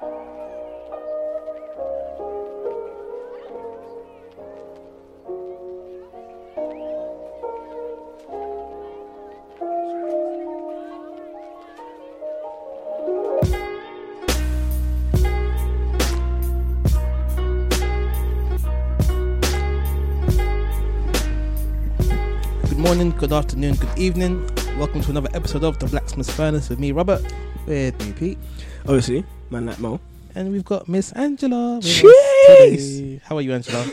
Good morning, good afternoon, good evening. Welcome to another episode of the Blacksmith Furnace with me, Robert, with me, Pete, Obviously, man like Mo. and we've got Miss Angela. with Cheese! How are you, Angela?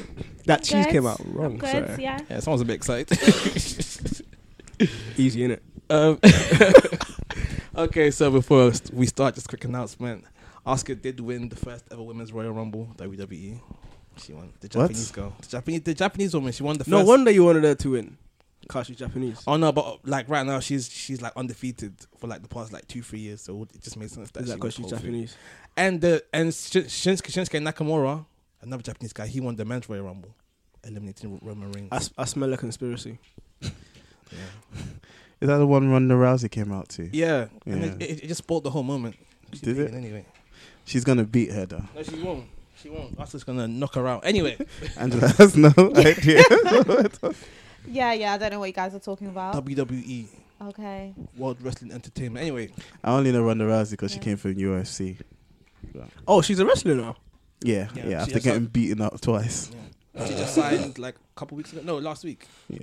That cheese Good. came out wrong. Good, yeah. Yeah, someone's a bit excited. Easy, innit? um, okay, so before we start, just a quick announcement. Asuka did win the first ever Women's Royal Rumble WWE. She won the What? Japanese girl, the Japanese, the Japanese woman. She won the No first. wonder you wanted her to win. Cause she's Japanese. Oh no, but like right now she's she's like undefeated for like the past like two three years. So it just makes sense that Is that she because she's would pull through. Japanese? And the and Shinsuke, Shinsuke Nakamura, another Japanese guy, he won the men's Royal Rumble, eliminating Roman Reigns. I, s- I smell a conspiracy. yeah, Is that the one Ronda Rousey came out to? yeah. and it, it, it just spoiled the whole moment. She's Did it? Anyway, She's gonna beat her though. no, she won't. She won't. That's just gonna knock her out. Anyway, Angela has no idea. Yeah, yeah. I don't know what you guys are talking about. WWE okay. World Wrestling Entertainment. Anyway, I only know Ronda Rousey because she came from UFC. Oh, she's a wrestler now. Yeah, Yeah, yeah. after getting some- beaten up twice. yeah. she just signed like a couple weeks ago. No, last week. Yeah,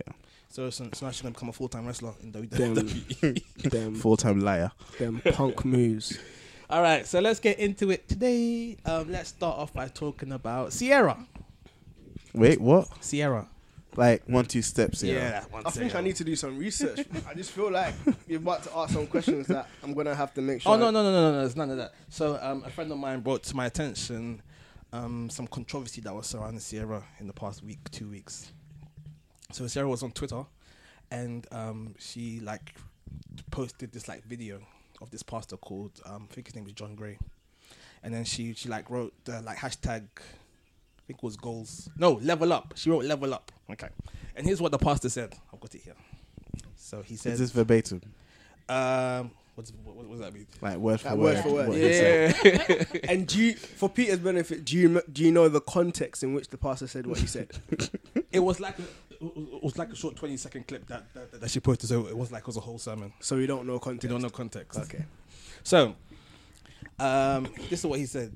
So, so, so now she's gonna become a full time wrestler in E. Damn. Them, full time liar. them punk moves. All right, so let's get into it today. Um, let's start off by talking about Ciara. Wait, what? Ciara. Like one two steps here. Yeah, one I think Ciara. I need to do some research. I just feel like you're about to ask some questions that I'm gonna have to make sure. Oh no no no no no! no It's none of that. So um, a friend of mine brought to my attention um, some controversy that was surrounding Ciara in the past week, two weeks. So Ciara was on Twitter, and um, she like posted this like video of this pastor called um, I think his name is John Gray, and then she she like wrote the like hashtag. I think it was goals. No, level up. She wrote level up. Okay. And here's what the pastor said. I've got it here. So he said, Is this verbatim? um, what's, what, what does that mean? Like word for Like word? word for word. what he said? Yeah. And do you, for Peter's benefit, do you do you know the context in which the pastor said what he said? it was like a, it was like a short twenty second clip that, that that she posted. So it was like it was a whole sermon. So we don't know context. You don't know context. Okay. So, um, this is what he said: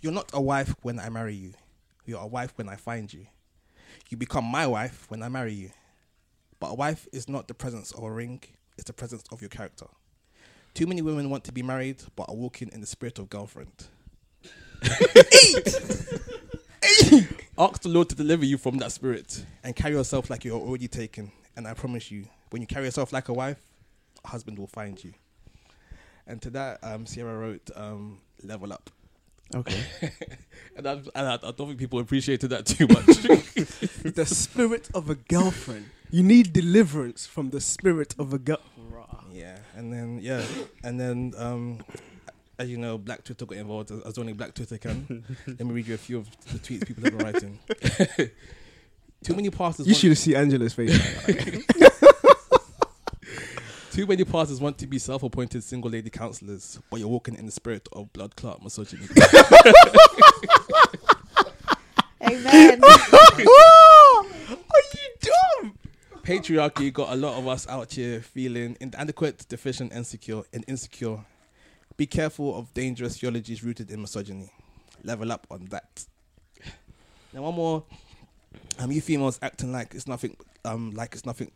You're not a wife when I marry you. You're a wife when I find you. You become my wife when I marry you. But a wife is not the presence of a ring; it's the presence of your character. Too many women want to be married, but are walking in the spirit of girlfriend. Eat. Ask the Lord to deliver you from that spirit and carry yourself like you're already taken. And I promise you, when you carry yourself like a wife, a husband will find you. And to that, um, Ciara wrote, um, "Level up," Okay. and, I, and I, I don't think people appreciated that too much. the spirit of a girlfriend. You need deliverance from the spirit of a girl. yeah, and then yeah, and then um, as you know, Black Twitter got involved as, as only Black Twitter can. Let me read you a few of the tweets people have been writing. Too many pastors. You should have seen Angela's face. Too many pastors want to be self-appointed single lady counselors, but you're walking in the spirit of blood clot misogyny. Amen. Are you dumb? Patriarchy got a lot of us out here feeling inadequate, deficient, insecure, and insecure. Be careful of dangerous theologies rooted in misogyny. Level up on that. Now one more. Um, you females acting like it's nothing. Um, like it's nothing.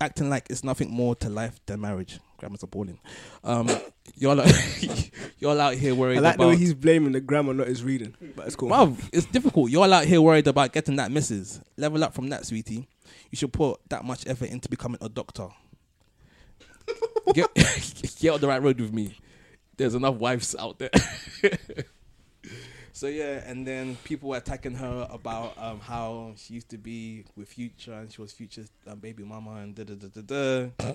Acting like it's nothing more to life than marriage. Grammar's appalling. Um, y'all, are, y'all out here worried I like the way he's blaming the grammar, not his reading. But it's cool. Bruv, it's difficult. Y'all out here worried about getting that missus. Level up from that, sweetie. You should put that much effort into becoming a doctor. get, get on the right road with me. There's enough wives out there. So yeah, and then people were attacking her about um, how she used to be with Future and she was Future's um, baby mama and da da da da da.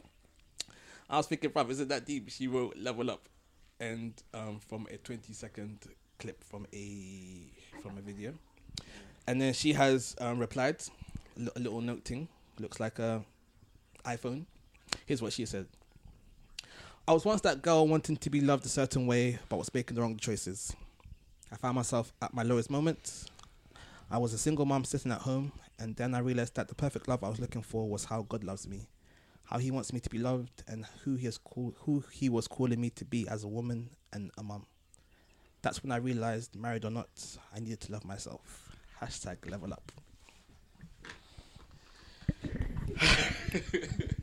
I was thinking, bruv, is it that deep? She wrote "Level Up," and um, from a 20 second clip from a from a video, and then she has um, replied a little note thing. Looks like a iPhone. Here's what she said. I was once that girl wanting to be loved a certain way, but was making the wrong choices. I found myself at my lowest moment. I was a single mom sitting at home, and then I realized that the perfect love I was looking for was how God loves me, how He wants me to be loved, and who He is call, who He was calling me to be as a woman and a mom. That's when I realized, married or not, I needed to love myself. Hashtag level up.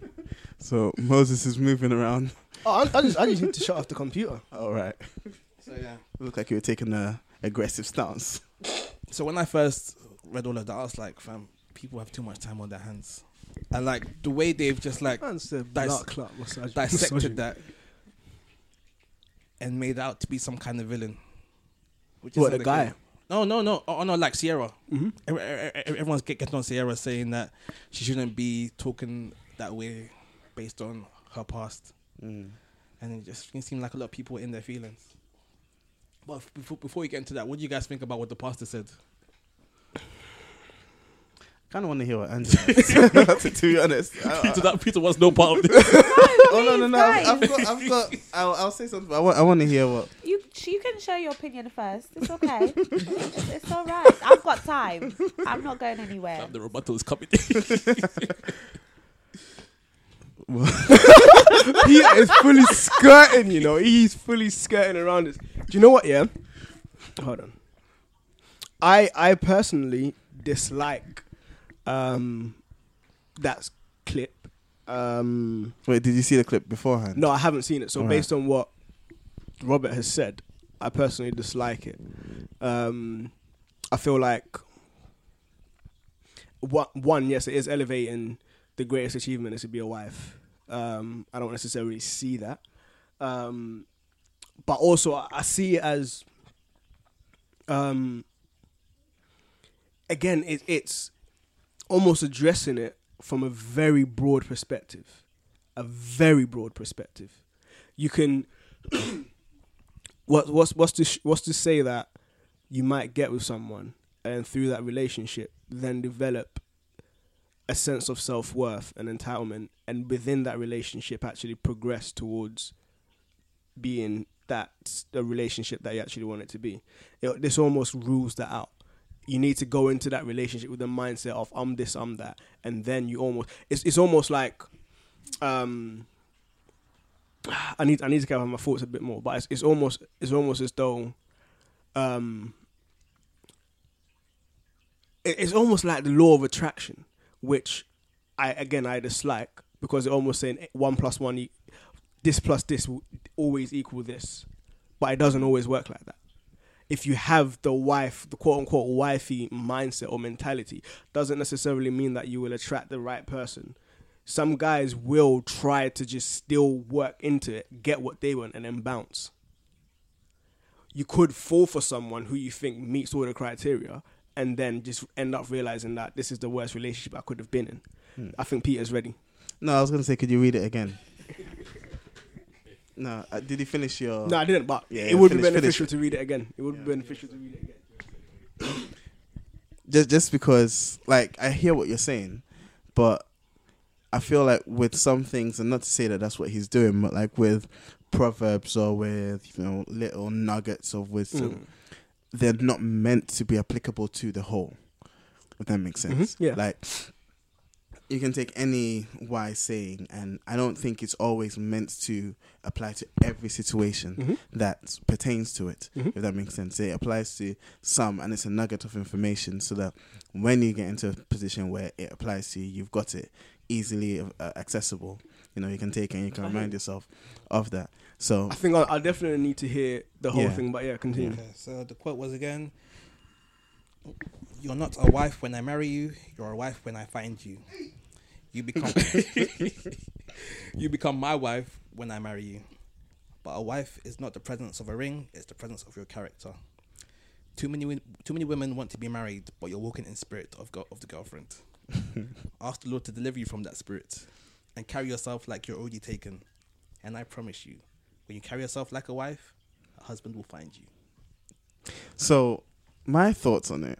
So Moses is moving around. Oh, I, I just I just need to shut off the computer. All right. So yeah. Look like you were taking a aggressive stance. So when I first read all of that, I was like, fam, people have too much time on their hands. And like the way they've just like Dis- blood massage. dissected misogyny. that and made out to be some kind of villain. Which What isn't the guy? case. No, no, no. Oh, no, like Ciara. Mhm. Every- every- Everyone's getting on Ciara saying that she shouldn't be talking that way based on her past. Mm. And it just seemed like a lot of people were in their feelings. But before, before we get into that, what do you guys think about what the pastor said? I Kind of want to hear what Andy said. to, to be honest. I- I- Peter, that Peter was no part of this. oh no no no! Guys. I've, I've got I've got. I'll, I'll say something. I want I want to hear what. You you can share your opinion first. It's okay. it's, it's all right. I've got time. I'm not going anywhere. the rebuttal is coming. he is fully skirting, you know. He's fully skirting around this. Do you know what? Yeah. Hold on. I I personally dislike um that clip. Um, Wait, did you see the clip beforehand? no, I haven't seen it. So Alright. based on what Robert has said, I personally dislike it. Um, I feel like one, one, yes, it is elevating the greatest achievement is to be a wife. Um, I don't necessarily see that, um, but also I, see it as, um, again, it, it's almost addressing it from a very broad perspective, a very broad perspective. You can what what's what's to what's to say that you might get with someone and through that relationship then develop a sense of self-worth and entitlement and within that relationship actually progress towards being that the relationship that you actually want it to be. It- this almost rules that out. You need to go into that relationship with the mindset of I'm this I'm that and then you almost it's it's almost like um I need I need to gather my thoughts a bit more, but it's, it's almost it's almost as though um it- it's almost like the law of attraction, which I again I dislike because it almost saying one plus one this plus this will always equal this, but it doesn't always work like that. If you have the wife, the quote unquote wifey mindset or mentality, doesn't necessarily mean that you will attract the right person some guys will try to just still work into it, get what they want, and then bounce. You could fall for someone who you think meets all the criteria, and then just end up realizing that this is the worst relationship I could have been in. Hmm. I think Peter's ready. No, I was gonna say, could you read it again? no, uh, did you finish your? No, I didn't, but Yeah, it would be finish- finish beneficial it. to read it again. It would Yeah. be beneficial to read it again. just just because like I hear what you're saying, but I feel like with some things, and not to say that that's what he's doing, but like with proverbs or with you know little nuggets of wisdom, Mm. they're not meant to be applicable to the whole. If that makes sense, Mhm, yeah. Like you can take any wise saying, and I don't think it's always meant to apply to every situation Mhm. that pertains to it. Mhm. If that makes sense, it applies to some, and it's a nugget of information, so that when you get into a position where it applies to you, you've got it easily uh, accessible. You know, you can take it and you can remind yourself of that. So I think I, I definitely need to hear the whole Yeah. thing, but yeah, continue. Okay, so the quote was again You're not a wife when I marry you, you're a wife when I find you. You become You become my wife when I marry you. But a wife is not the presence of a ring, it's the presence of your character. Too many too many women want to be married, but you're walking in spirit of go- of the girlfriend. Ask the Lord to deliver you from that spirit and carry yourself like you're already taken. And I promise you, when you carry yourself like a wife, a husband will find you. So, my thoughts on it,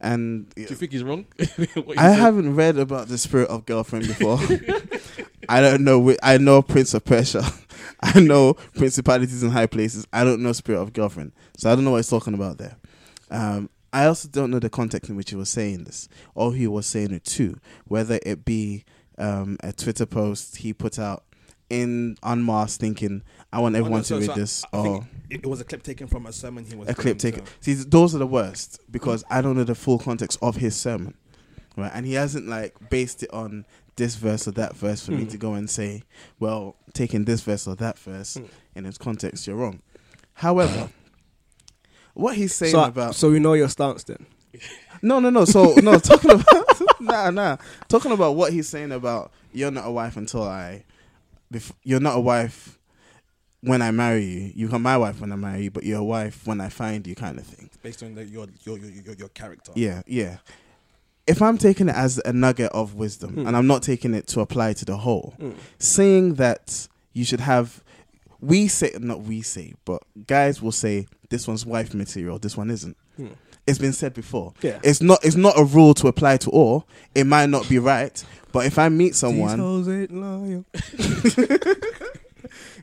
and Do you think he's wrong? I haven't read about the spirit of girlfriend before. I don't know. I know Prince of Persia, I know principalities in high places. I don't know spirit of girlfriend. So I don't know what he's talking about there. Um, I also don't know the context in which he was saying this or who he was saying it to, whether it be um, a Twitter post he put out in unmasked thinking, I want everyone Oh, no, so- to read so this, I or think it, it was a clip taken from a sermon he was a clip taken. so- See, those are the worst because I don't know the full context of his sermon, right? And he hasn't like based it on this verse or that verse for me Mm. to go and say, well, taking this verse or that verse Mm. in its context, you're wrong. However, what he's saying So, about so we know your stance then. no, no, no. So no, talking about nah, nah. Talking about what he's saying about you're not a wife until I, bef- you're not a wife when I marry you. You are my wife when I marry you, but you're a wife when I find you, kind of thing. based on the, your, your your your your character. Yeah, yeah. If I'm taking it as a nugget of wisdom, Mm. and I'm not taking it to apply to the whole, Mm. saying that you should have, we say not we say, but guys will say this one's wife material, this one isn't. Mm. It's been said before. Yeah. It's not. It's not a rule to apply to all. It might not be right, but if I meet someone,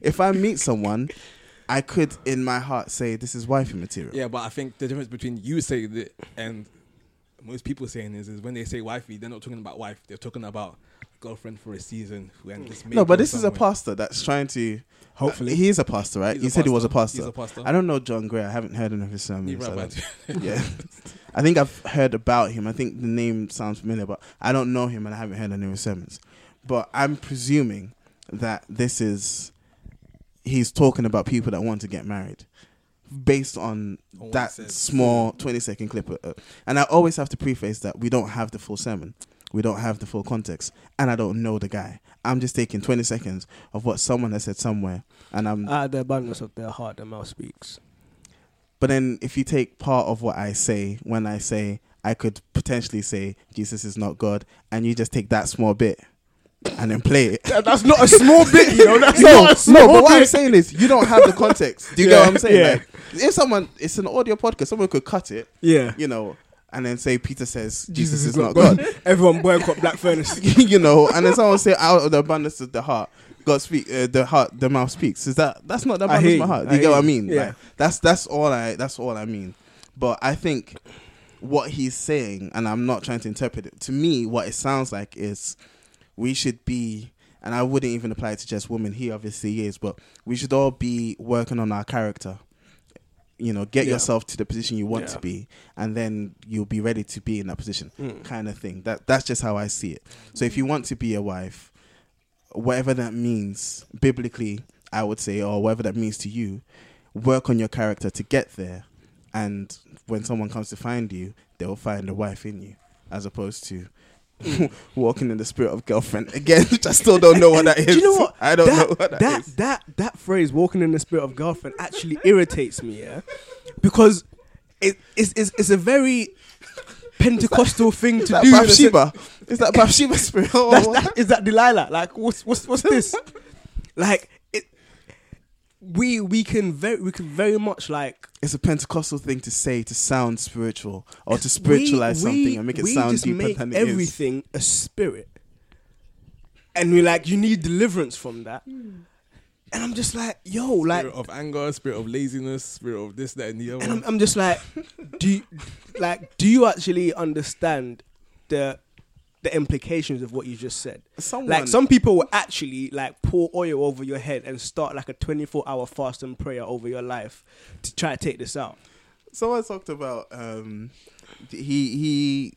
if I meet someone, I could in my heart say this is wifey material. Yeah, but I think the difference between you saying it and most people saying is, is when they say wifey, they're not talking about wife. They're talking about girlfriend for a season who and mm. just No, but go this is a pastor that's trying to. Hopefully. Uh, he is a pastor, right? He's you a said he was a pastor. pastor. He's a pastor. I don't know John Gray. I haven't heard any of his sermons. Neither so I have I. don't- yeah, I think I've heard about him. I think the name sounds familiar, but I don't know him and I haven't heard any of his sermons. But I'm presuming that this is he's talking about people that want to get married based on On what that small 20 second clip. Uh, uh, And I always have to preface that we don't have the full sermon. We don't have the full context, and I don't know the guy. I'm just taking 20 seconds of what someone has said somewhere, and I'm Out of the abundance of their heart, the mouth speaks. But then if you take part of what I say when I say I could potentially say Jesus is not God, and you just take that small bit and then play it. that's not a small bit, you know. That's No, not a small no, but what I'm saying is you don't have the context. Do you get what I'm saying? yeah. Like, if someone, it's an audio podcast, someone could cut it, Yeah. you know, and then say Peter says Jesus, is, not God. Everyone boycott Black Furnace. you know, and then someone say out of the abundance of the heart, God speak, uh, the heart, the mouth speaks. Is that that's not the abundance of my heart? Do I you get what I mean? Yeah. Like, that's that's all I that's all I mean. But I think what he's saying, and I'm not trying to interpret it. To me, what it sounds like is we should be, and I wouldn't even apply it to just women. He obviously is, but we should all be working on our character. You know, get Yeah. yourself to the position you want Yeah. to be, and then you'll be ready to be in that position Mm. kind of thing. That that's just how I see it. So if you want to be a wife, whatever that means biblically, I would say, or whatever that means to you, work on your character to get there. And when someone comes to find you, they'll find a wife in you, as opposed to walking in the spirit of girlfriend again. Which I still don't know what that is. Do you know what? I don't that, know what that that, is. that that phrase "walking in the spirit of girlfriend" actually irritates me. Yeah, because it, it's, it's it's a very Pentecostal thing to do. Is that do. in a sense- Bathsheba? Is that Bathsheba spirit? Oh, that, is that Delilah? Like, what's what's what's this? like. We we can very we can very much like It's a Pentecostal thing to say to sound spiritual or to spiritualize we- something we- and make it sound just deeper make than it is. everything a spirit, and we're like, you need deliverance from that. And I'm just like, yo, like, Spirit of anger, spirit of laziness, spirit of this, that, and the other. and I'm, I'm just like, do you, like, do you actually understand the the implications of what you just said? Someone, Like, some people will actually like pour oil over your head and start like a 24 hour fast and prayer over your life to try to take this out. someone talked about um he he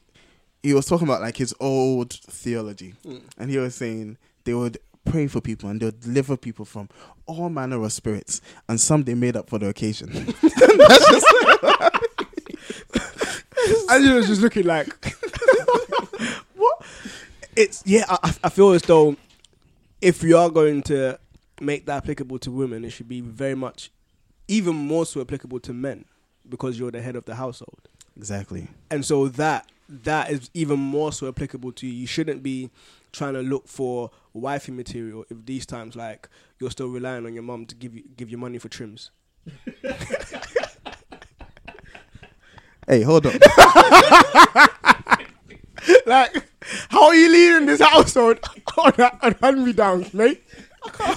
he was talking about like his old theology and he was saying they would pray for people and they would deliver people from all manner of spirits and some they made up for the occasion And you was just looking like? It's yeah. I, I- feel as though if you are going to make that applicable to women, it should be very much, even more so applicable to men, because you're the head of the household. exactly and so that that is even more so applicable to you. You shouldn't be trying to look for wifey material if these times like you're still relying on your mum to give you give you money for trims. hey hold on like, how are you leading this household on, on hand me downs, mate? I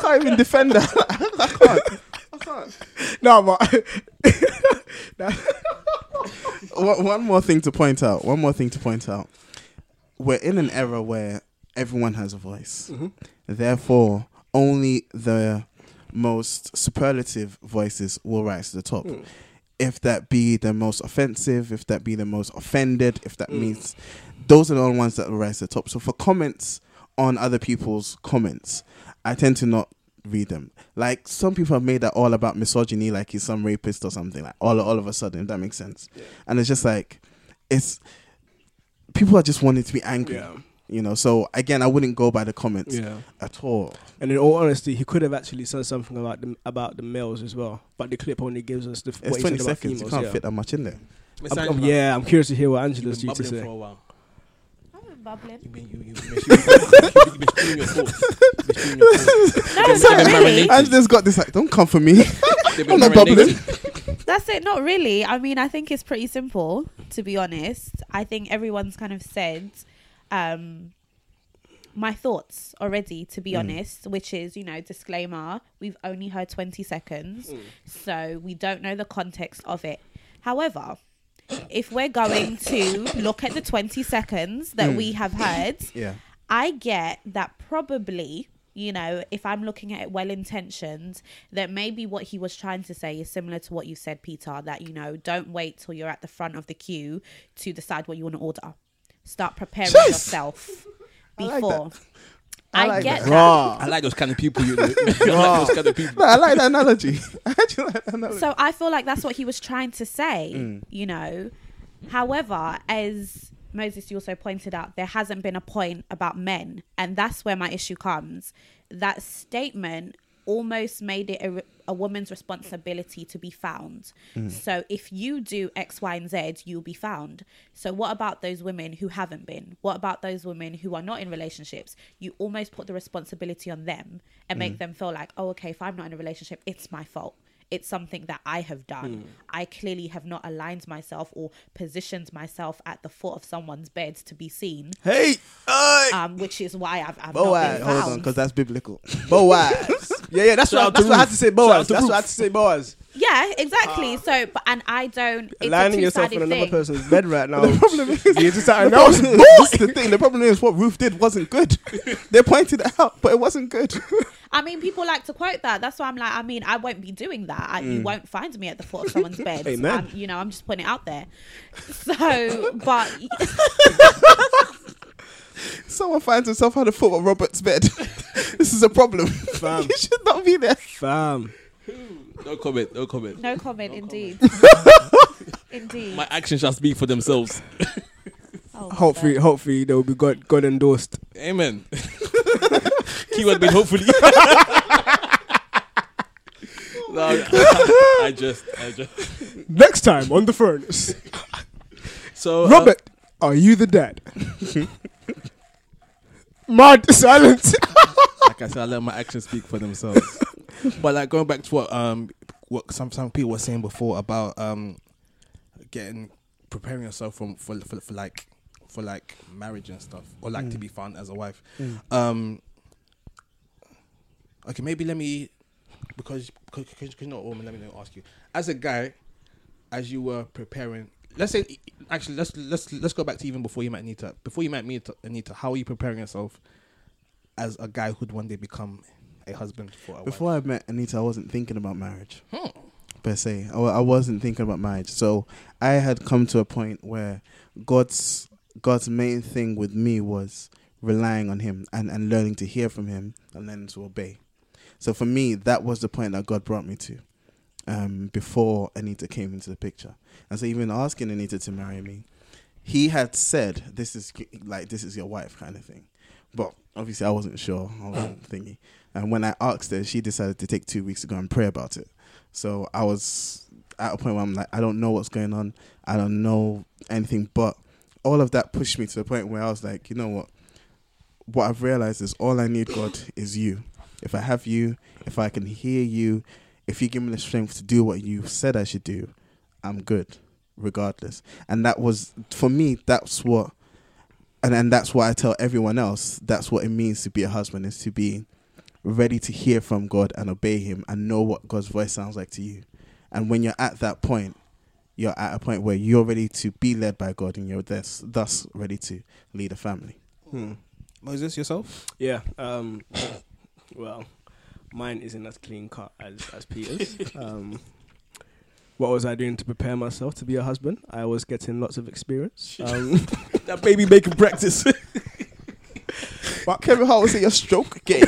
can't even defend that. I can't. I can't. No, but one, one more thing to point out. One more thing to point out. We're in an era where everyone has a voice. Mm-hmm. Therefore, only the most superlative voices will rise to the top. Hmm. If that be the most offensive, if that be the most offended, if that mm. means those are the only ones that will rise to the top. So for comments on other people's comments, I tend to not read them. Like some people have made that all about misogyny, like he's some rapist or something. Like all all of a sudden, if that makes sense. And it's just like it's people are just wanting to be angry. Yeah. You know, so again, I wouldn't go by the comments yeah. at all. And in all honesty, he could have actually said something about the about the males as well. But the clip only gives us the It's what he twenty said about seconds. You can't yeah. fit that much in there. I'm- I'm- yeah, I'm curious to hear what you've due to say. for a while. I've been bubbling. You've been, you, you, you've been, you've been, you've been spewing your thoughts. You've been spewing your thoughts. No, They've not really. Angela's got this like, don't come for me. I'm not marinated. That's it. Not really. I mean, I think it's pretty simple, to be honest. I think everyone's kind of said um, my thoughts already, to be Mm. honest, which is, you know, disclaimer, we've only heard 20 seconds, so we don't know the context of it. However, if we're going to look at the 20 seconds that we have heard, yeah. I get that probably, you know, if I'm looking at it well intentioned, that maybe what he was trying to say is similar to what you said, Peter, that, you know, don't wait till you're at the front of the queue to decide what you want to order. Start preparing Yes! yourself I like before. I I, like get that. that. I like those kind of people. You know. I like those kind of people. No, I like that analogy. I actually like that analogy. So I feel like that's what he was trying to say, Mm. you know. However, as Moses, you also pointed out, there hasn't been a point about men. And that's where my issue comes. That statement almost made it a, a woman's responsibility to be found. Hmm. So if you do X, Y, and Z, you'll be found. So what about those women who haven't been? What about those women who are not in relationships? You almost put the responsibility on them and make hmm. them feel like, oh, okay, if I'm not in a relationship, it's my fault it's something that I have done. I clearly have not aligned myself or positioned myself at the foot of someone's bed to be seen, Hey, hey, um, which is why I've, I've Boaz. not been Hold on, because that's biblical. Boaz. yeah, yeah, that's Shout what, out that's what I had to say, Shout out Boaz. to That's what I had to say, Boaz. yeah, exactly. so, but and I don't. It's Aligning a yourself two-sided another thing. person's bed right now. the problem is, you just I the know. problem, this is the thing. The problem is what Ruth did wasn't good. they pointed it out, but it wasn't good. I mean, people like to quote that. That's why I'm like, I mean, I won't be doing that. I, You won't find me at the foot of someone's bed. Amen. Um, you know, I'm just putting it out there. So, but Someone finds himself at the foot of Robert's bed. this is a problem. Fam. you should not be there. Fam. No comment. No comment. no comment, indeed. indeed. My actions shall speak for themselves. Oh, Hopefully, God. hopefully they will be God, God endorsed. Amen. Keyword being hopefully. no, I just, I just. Next time on the furnace, So uh, Robert, are you the dad? Mad silence. like I said, I let my actions speak for themselves. but like going back to what um what some some people were saying before about um getting preparing yourself from for for, for like for like marriage and stuff or like to be found as a wife. Um. Okay, maybe let me because because, because you're not a woman. Let me ask you as a guy, as you were preparing. Let's say actually let's let's let's go back to even before you met Anita. Before you met me, Anita, how are you preparing yourself as a guy who'd one day become a husband for a Before I met Anita, I wasn't thinking about marriage Hmm. per se. I, I wasn't thinking about marriage. So I had come to a point where God's God's main thing with me was relying on Him and, and learning to hear from Him and learning to obey. So for me, that was the point that God brought me to um, before Anita came into the picture. And so even asking Anita to marry me, he had said, "This is like this is your wife," kind of thing. But obviously, I wasn't sure. I wasn't thingy. And when I asked her, she decided to take two weeks to go and pray about it. So I was at a point where I'm like, I don't know what's going on. I don't know anything. But all of that pushed me to the point where I was like, you know what? What I've realized is all I need, God, is you. If I have you, if I can hear you, if you give me the strength to do what you said I should do, I'm good, regardless. And that was for me. That's what, and and that's why I tell everyone else. That's what it means to be a husband is to be ready to hear from God and obey Him and know what God's voice sounds like to you. And when you're at that point, you're at a point where you're ready to be led by God and you're thus, thus ready to lead a family. Hmm. Moses, yourself? Yeah. Um, well, mine isn't as clean cut as as Peter's. um, what was I doing to prepare myself to be a husband? I was getting lots of experience. Um, That baby making practice. But Kevin Hart was in your stroke game.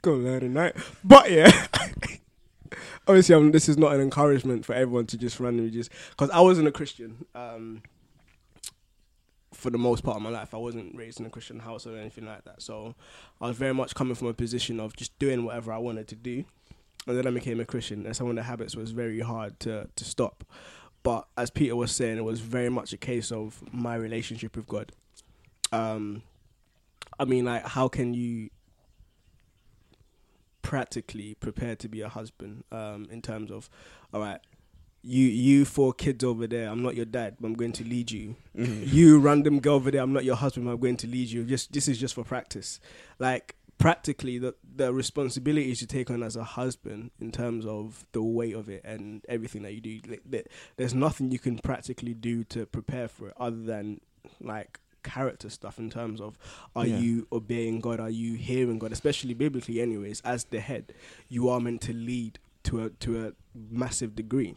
Go learn tonight. But yeah, obviously, um, this is not an encouragement for everyone to just randomly just because I wasn't a Christian. Um, for the most part of my life, I wasn't raised in a Christian house or anything like that. So I was very much coming from a position of just doing whatever I wanted to do. And then I became a Christian, and some of the habits was very hard to to stop. But as Peter was saying, it was very much a case of my relationship with God. Um, I mean, like, how can you practically prepare to be a husband um, in terms of all right you you four kids over there i'm not your dad but i'm going to lead you mm-hmm. you random girl over there i'm not your husband but i'm going to lead you just this is just for practice like practically the the responsibilities you take on as a husband in terms of the weight of it and everything that you do like, there- there's nothing you can practically do to prepare for it other than like character stuff in terms of are Yeah. you obeying God? Are you hearing God? Especially biblically, anyways. As the head, you are meant to lead to a to a massive degree.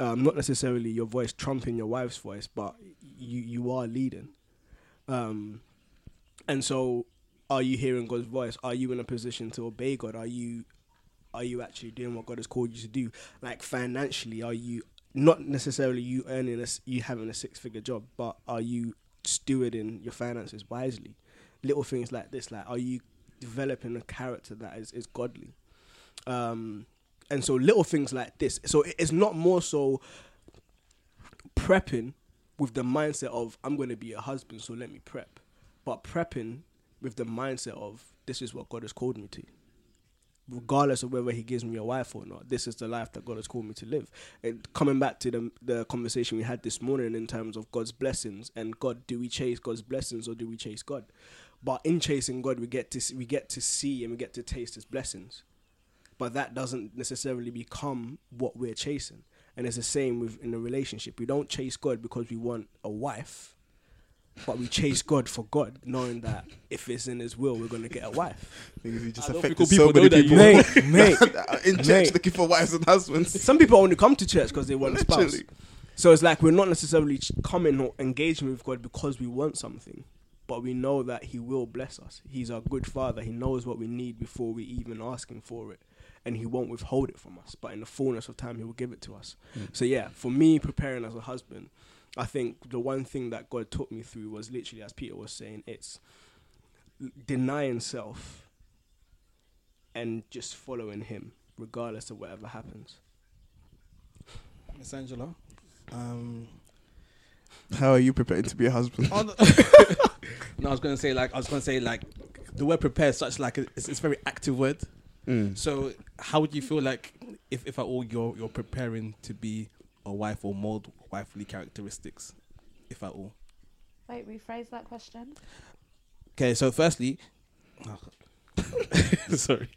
Um, not necessarily your voice trumping your wife's voice, but you you are leading. Um, and so, are you hearing God's voice? Are you in a position to obey God? Are you are you actually doing what God has called you to do? Like financially, are you not necessarily you earning a, you having a six figure job, but are you stewarding your finances wisely? Little things like this, like are you developing a character that is, is godly? Um, and so little things like this. So it's not more so prepping with the mindset of I'm going to be a husband, so let me prep, but prepping with the mindset of this is what God has called me to regardless of whether he gives me a wife or not. This is the life that God has called me to live. And coming back to the the conversation we had this morning in terms of God's blessings and God, do we chase God's blessings or do we chase God? But in chasing God, we get to see, we get to see and we get to taste His blessings. But that doesn't necessarily become what we're chasing. And it's the same with in a relationship. We don't chase God because we want a wife, but we chase God for God, knowing that if it's in His will, we're going to get a wife. Things you just I affected think so people many people. Mate, mate, in church Mate. looking for wives and husbands. Some people only come to church because they want a spouse. So it's like we're not necessarily coming or engaging with God because we want something, but we know that He will bless us. He's our good Father. He knows what we need before we even ask Him for it, and He won't withhold it from us. But in the fullness of time, He will give it to us. So yeah, for me, preparing as a husband, I think the one thing that God taught me through was literally, as Peter was saying, it's denying self and just following Him, regardless of whatever happens. Miss Angela. Um, How are you preparing to be a husband? no, I was gonna say like I was gonna say like the word prepare such like a, it's, it's a very active word. Mm. So how would you feel like if, if at all you're you're preparing to be a wife or mold wifely characteristics, if at all? Wait, rephrase that question. Okay, so firstly, sorry,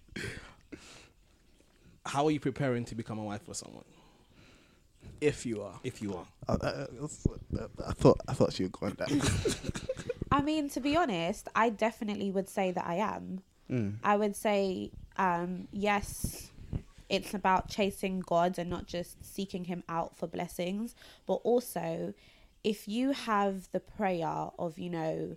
how are you preparing to become a wife for someone? If you are. If you are, I, I, I- I thought I thought she was going down. I mean, to be honest, I definitely would say that I am. Mm. I would say, um, yes, it's about chasing God and not just seeking Him out for blessings, but also if you have the prayer of, you know,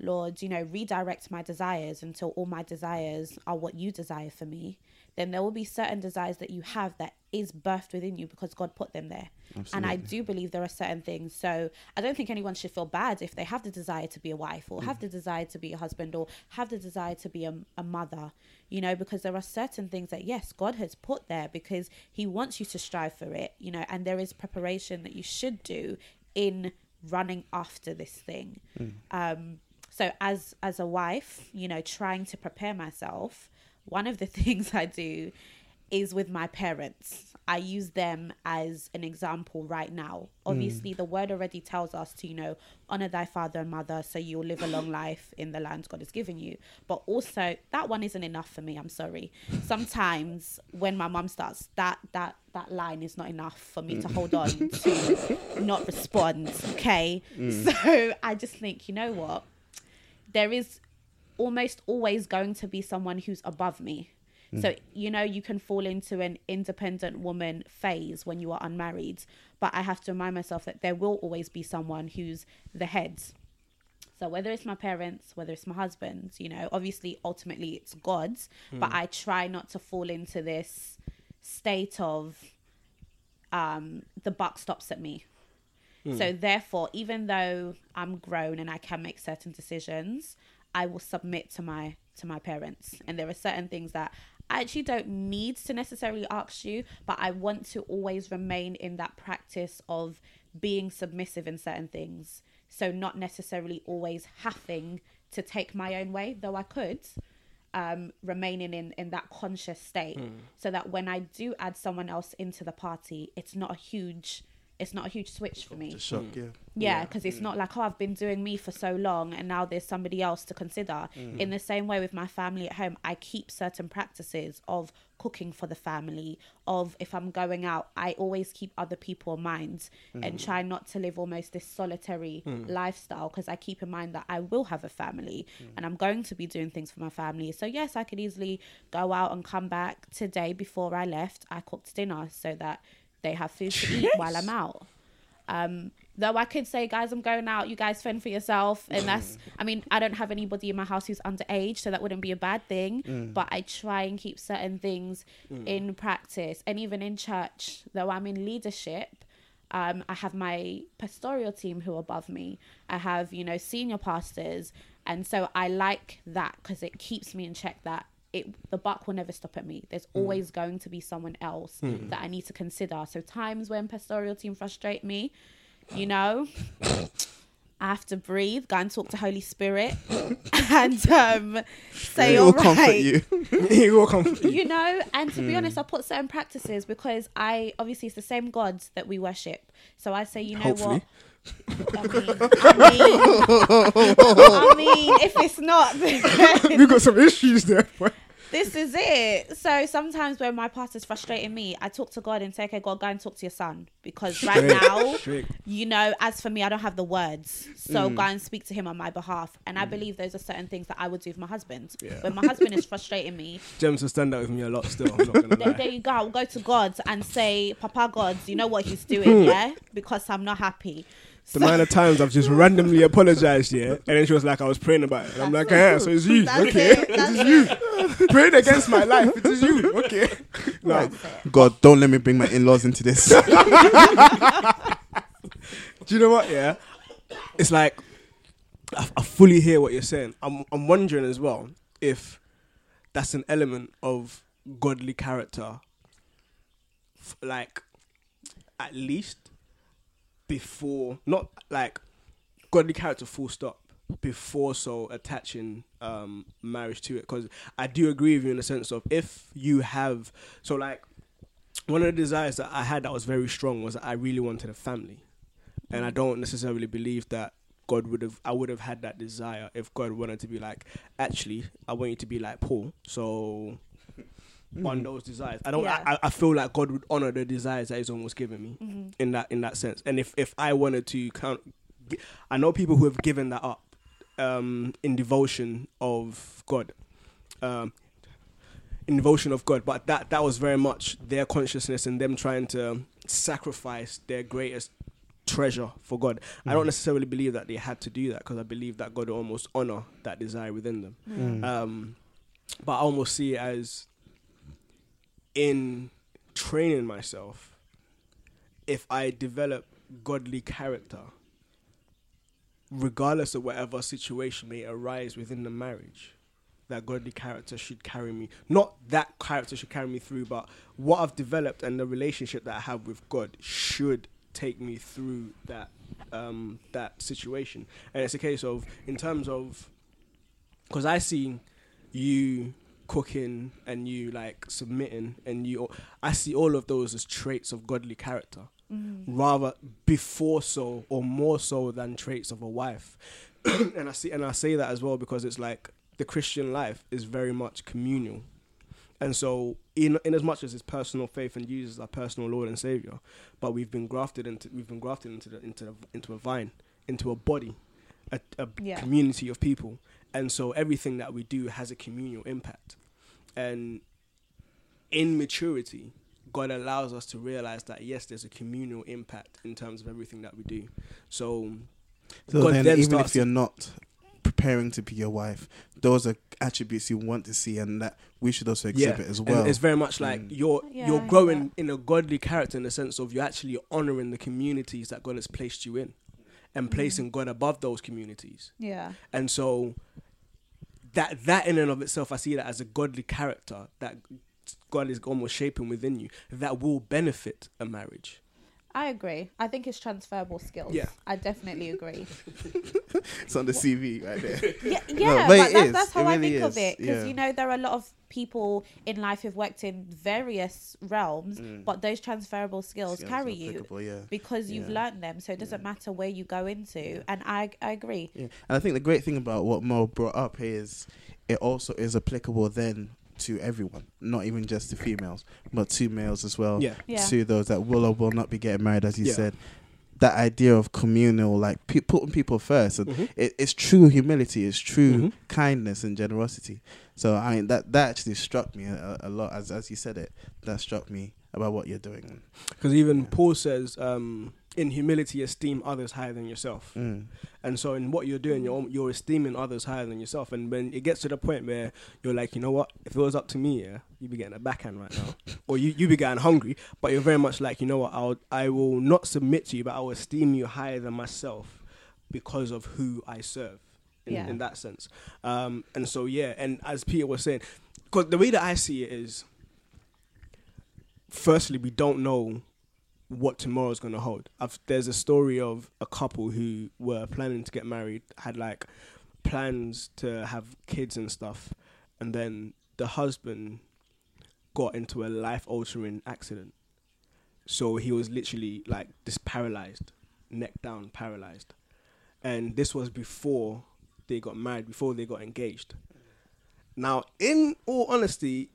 Lord, you know, redirect my desires until all my desires are what you desire for me, then there will be certain desires that you have that is birthed within you because God put them there. And I do believe there are certain things. So I don't think anyone should feel bad if they have the desire to be a wife or have the desire to be a husband or have the desire to be a, a mother, you know, because there are certain things that, yes, God has put there because He wants you to strive for it, you know, and there is preparation that you should do in running after this thing. Um, so as as a wife, you know, trying to prepare myself, one of the things I do is with my parents. I use them as an example right now. Hmm. Obviously, the word already tells us to, you know, honor thy father and mother so you'll live a long life in the land God has given you. But also, that one isn't enough for me. I'm sorry. Sometimes when my mom starts, that, that, that line is not enough for me to hmm. hold on to not respond. Okay. Hmm. So I just think, you know what? There is almost always going to be someone who's above me. Mm. So, you know, you can fall into an independent woman phase when you are unmarried, but I have to remind myself that there will always be someone who's the head. So, whether it's my parents, whether it's my husband, you know, obviously, ultimately it's God's, hmm. but I try not to fall into this state of um, the buck stops at me. Hmm. So therefore, even though I'm grown and I can make certain decisions, I will submit to my to my parents. And there are certain things that I actually don't need to necessarily ask you, but I want to always remain in that practice of being submissive in certain things. So not necessarily always having to take my own way, though I could. Um, remaining in in that conscious state, so that when I do add someone else into the party, it's not a huge it's not a huge switch for me. The shock, mm. yeah. Yeah, because it's mm. not like, oh, I've been doing me for so long and now there's somebody else to consider. Mm. In the same way with my family at home, I keep certain practices of cooking for the family, of if I'm going out, I always keep other people in mind and try not to live almost this solitary lifestyle because I keep in mind that I will have a family and I'm going to be doing things for my family. So, yes, I could easily go out and come back today before I left. I cooked dinner so that they have food to eat while I'm out. Um, though I could say, guys, I'm going out. You guys fend for yourself, and that's. I mean, I don't have anybody in my house who's underage, so that wouldn't be a bad thing. But I try and keep certain things in practice, and even in church. Though I'm in leadership, um, I have my pastoral team who are above me. I have, you know, senior pastors, and so I like that because it keeps me in check. That it the buck will never stop at me. There's mm. always going to be someone else mm. that I need to consider. So times when pastoral team frustrate me, you know, I have to breathe, go and talk to Holy Spirit, and um, say, "All will comfort you. he will come. you know and to be mm. honest i put certain practices because i obviously it's the same god that we worship so i say you know Hopefully. what I mean, I mean, I mean, if it's not, then we got some issues there. This is it. So sometimes when my pastor's frustrating me, I talk to God and say, "Okay, God, go and talk to your son," because right now, you know, as for me, I don't have the words. So Mm. go and speak to him on my behalf. And I believe those are certain things that I would do with my husband. Yeah. When my husband is frustrating me, Gems will stand out with me a lot still. I'm not gonna there, there you go. I'll go to God and say, Papa God, you know what he's doing, yeah? Because I'm not happy. The amount of times I've just randomly apologized, yeah, and then she was like, I was praying about it. And I'm like, yeah, so it's you, That's okay? it, that's It is you. Praying against my life, it is you, okay? No, God, don't let me bring my in-laws into this. do you know what? Yeah, it's like I, I fully hear what you're saying. I'm I'm wondering as well if that's an element of godly character, f- like at least before, not like godly character full stop before so attaching um marriage to it. Because i do agree with you in the sense of if you have so like one of the desires that i had that was very strong was that i really wanted a family. And i don't necessarily believe that god would have i would have had that desire if god wanted to be like actually i want you to be like paul. So on those desires. I don't Yeah. I, I feel like god would honor the desires that he's almost given me in that in that sense. And if if i wanted to count i know people who have given that up um in devotion of god um in devotion of god but that that was very much their consciousness and them trying to sacrifice their greatest treasure for god. I don't necessarily believe that they had to do that because i believe that god will almost honor that desire within them. Mm. um, but I almost see it as in training myself, if I develop godly character, regardless of whatever situation may arise within the marriage, that godly character should carry me. Not that character should carry me through, but what I've developed and the relationship that I have with God should take me through that um, that situation. And it's a case of, in terms of, because I see you cooking and you like submitting and you I see all of those as traits of godly character. Mm. Rather before so or more so than traits of a wife. And I see and I say that as well because it's like the Christian life is very much communal. And so in in as much as it's personal faith and Jesus our personal Lord and Savior but we've been grafted into we've been grafted into the, into the, into a vine into a body a, a Yeah. community of people and so everything that we do has a communal impact and in maturity god allows us to realize that yes there's a communal impact in terms of everything that we do so So God then, then even if you're not preparing to be your wife, those are attributes you want to see, and that we should also exhibit as and well. it's very much like Mm. you're Yeah, you're growing that. in a godly character in the sense of you're actually honoring the communities that god has placed you in and Mm-hmm. placing god above those communities Yeah. and so that that in and of itself i see that as a godly character that god is almost shaping within you that will benefit a marriage I agree. I think it's transferable skills. Yeah. I definitely agree. it's on the CV right there. Yeah, No, yeah, but but it that's, that's how It I really think of it. Because Yeah. you know there are a lot of people in life who've worked in various realms, mm. but those transferable skills, Skills carry you yeah. because you've Yeah. learned them. So it doesn't matter where you go into. And I, I agree. Yeah, and I think the great thing about what Mo brought up is it also is applicable then to everyone, not even just to females, but to males as well. Yeah. Yeah. To those that will or will not be getting married, as you Yeah. said. That idea of communal, like pe- putting people first, and Mhm. it, it's true humility, it's true Mhm. kindness and generosity. So I mean that that actually struck me a, a lot as as you said it. That struck me about what you're doing. because even paul says um, in humility esteem others higher than yourself. Mm. and so in what you're doing you're, you're esteeming others higher than yourself. And when it gets to the point where you're like you know what? If it was up to me yeah you'd be getting a backhand right now. Or you, you be getting hungry. But you're very much like you know what? I'll, i will not submit to you but i will esteem you higher than myself because of who i serve. In, Yeah. in that sense. Um, and so yeah and as peter was saying because the way that i see it is firstly we don't know what tomorrow's going to hold. I've, there's a story of a couple who were planning to get married, had like plans to have kids and stuff, and then the husband got into a life altering accident. So he was literally like this paralyzed, neck down, paralyzed. And this was before they got married, before they got engaged. Now, in all honesty,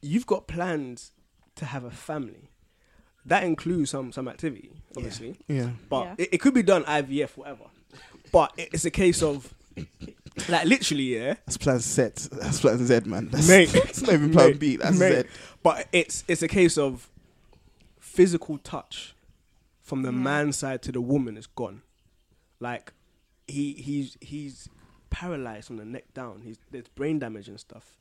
you've got plans to have a family. That includes some some activity, obviously, Yeah. but Yeah. it, it could be done IVF, whatever. But it- it's a case of, like, literally, yeah, That's plan set. That's plan Z, man. That's, Mate. that's not even plan Mate, B. That's mate. Z. But it's it's a case of physical touch from the Yeah. man's side to the woman is gone. Like he he's he's paralyzed from the neck down. He's there's brain damage and stuff.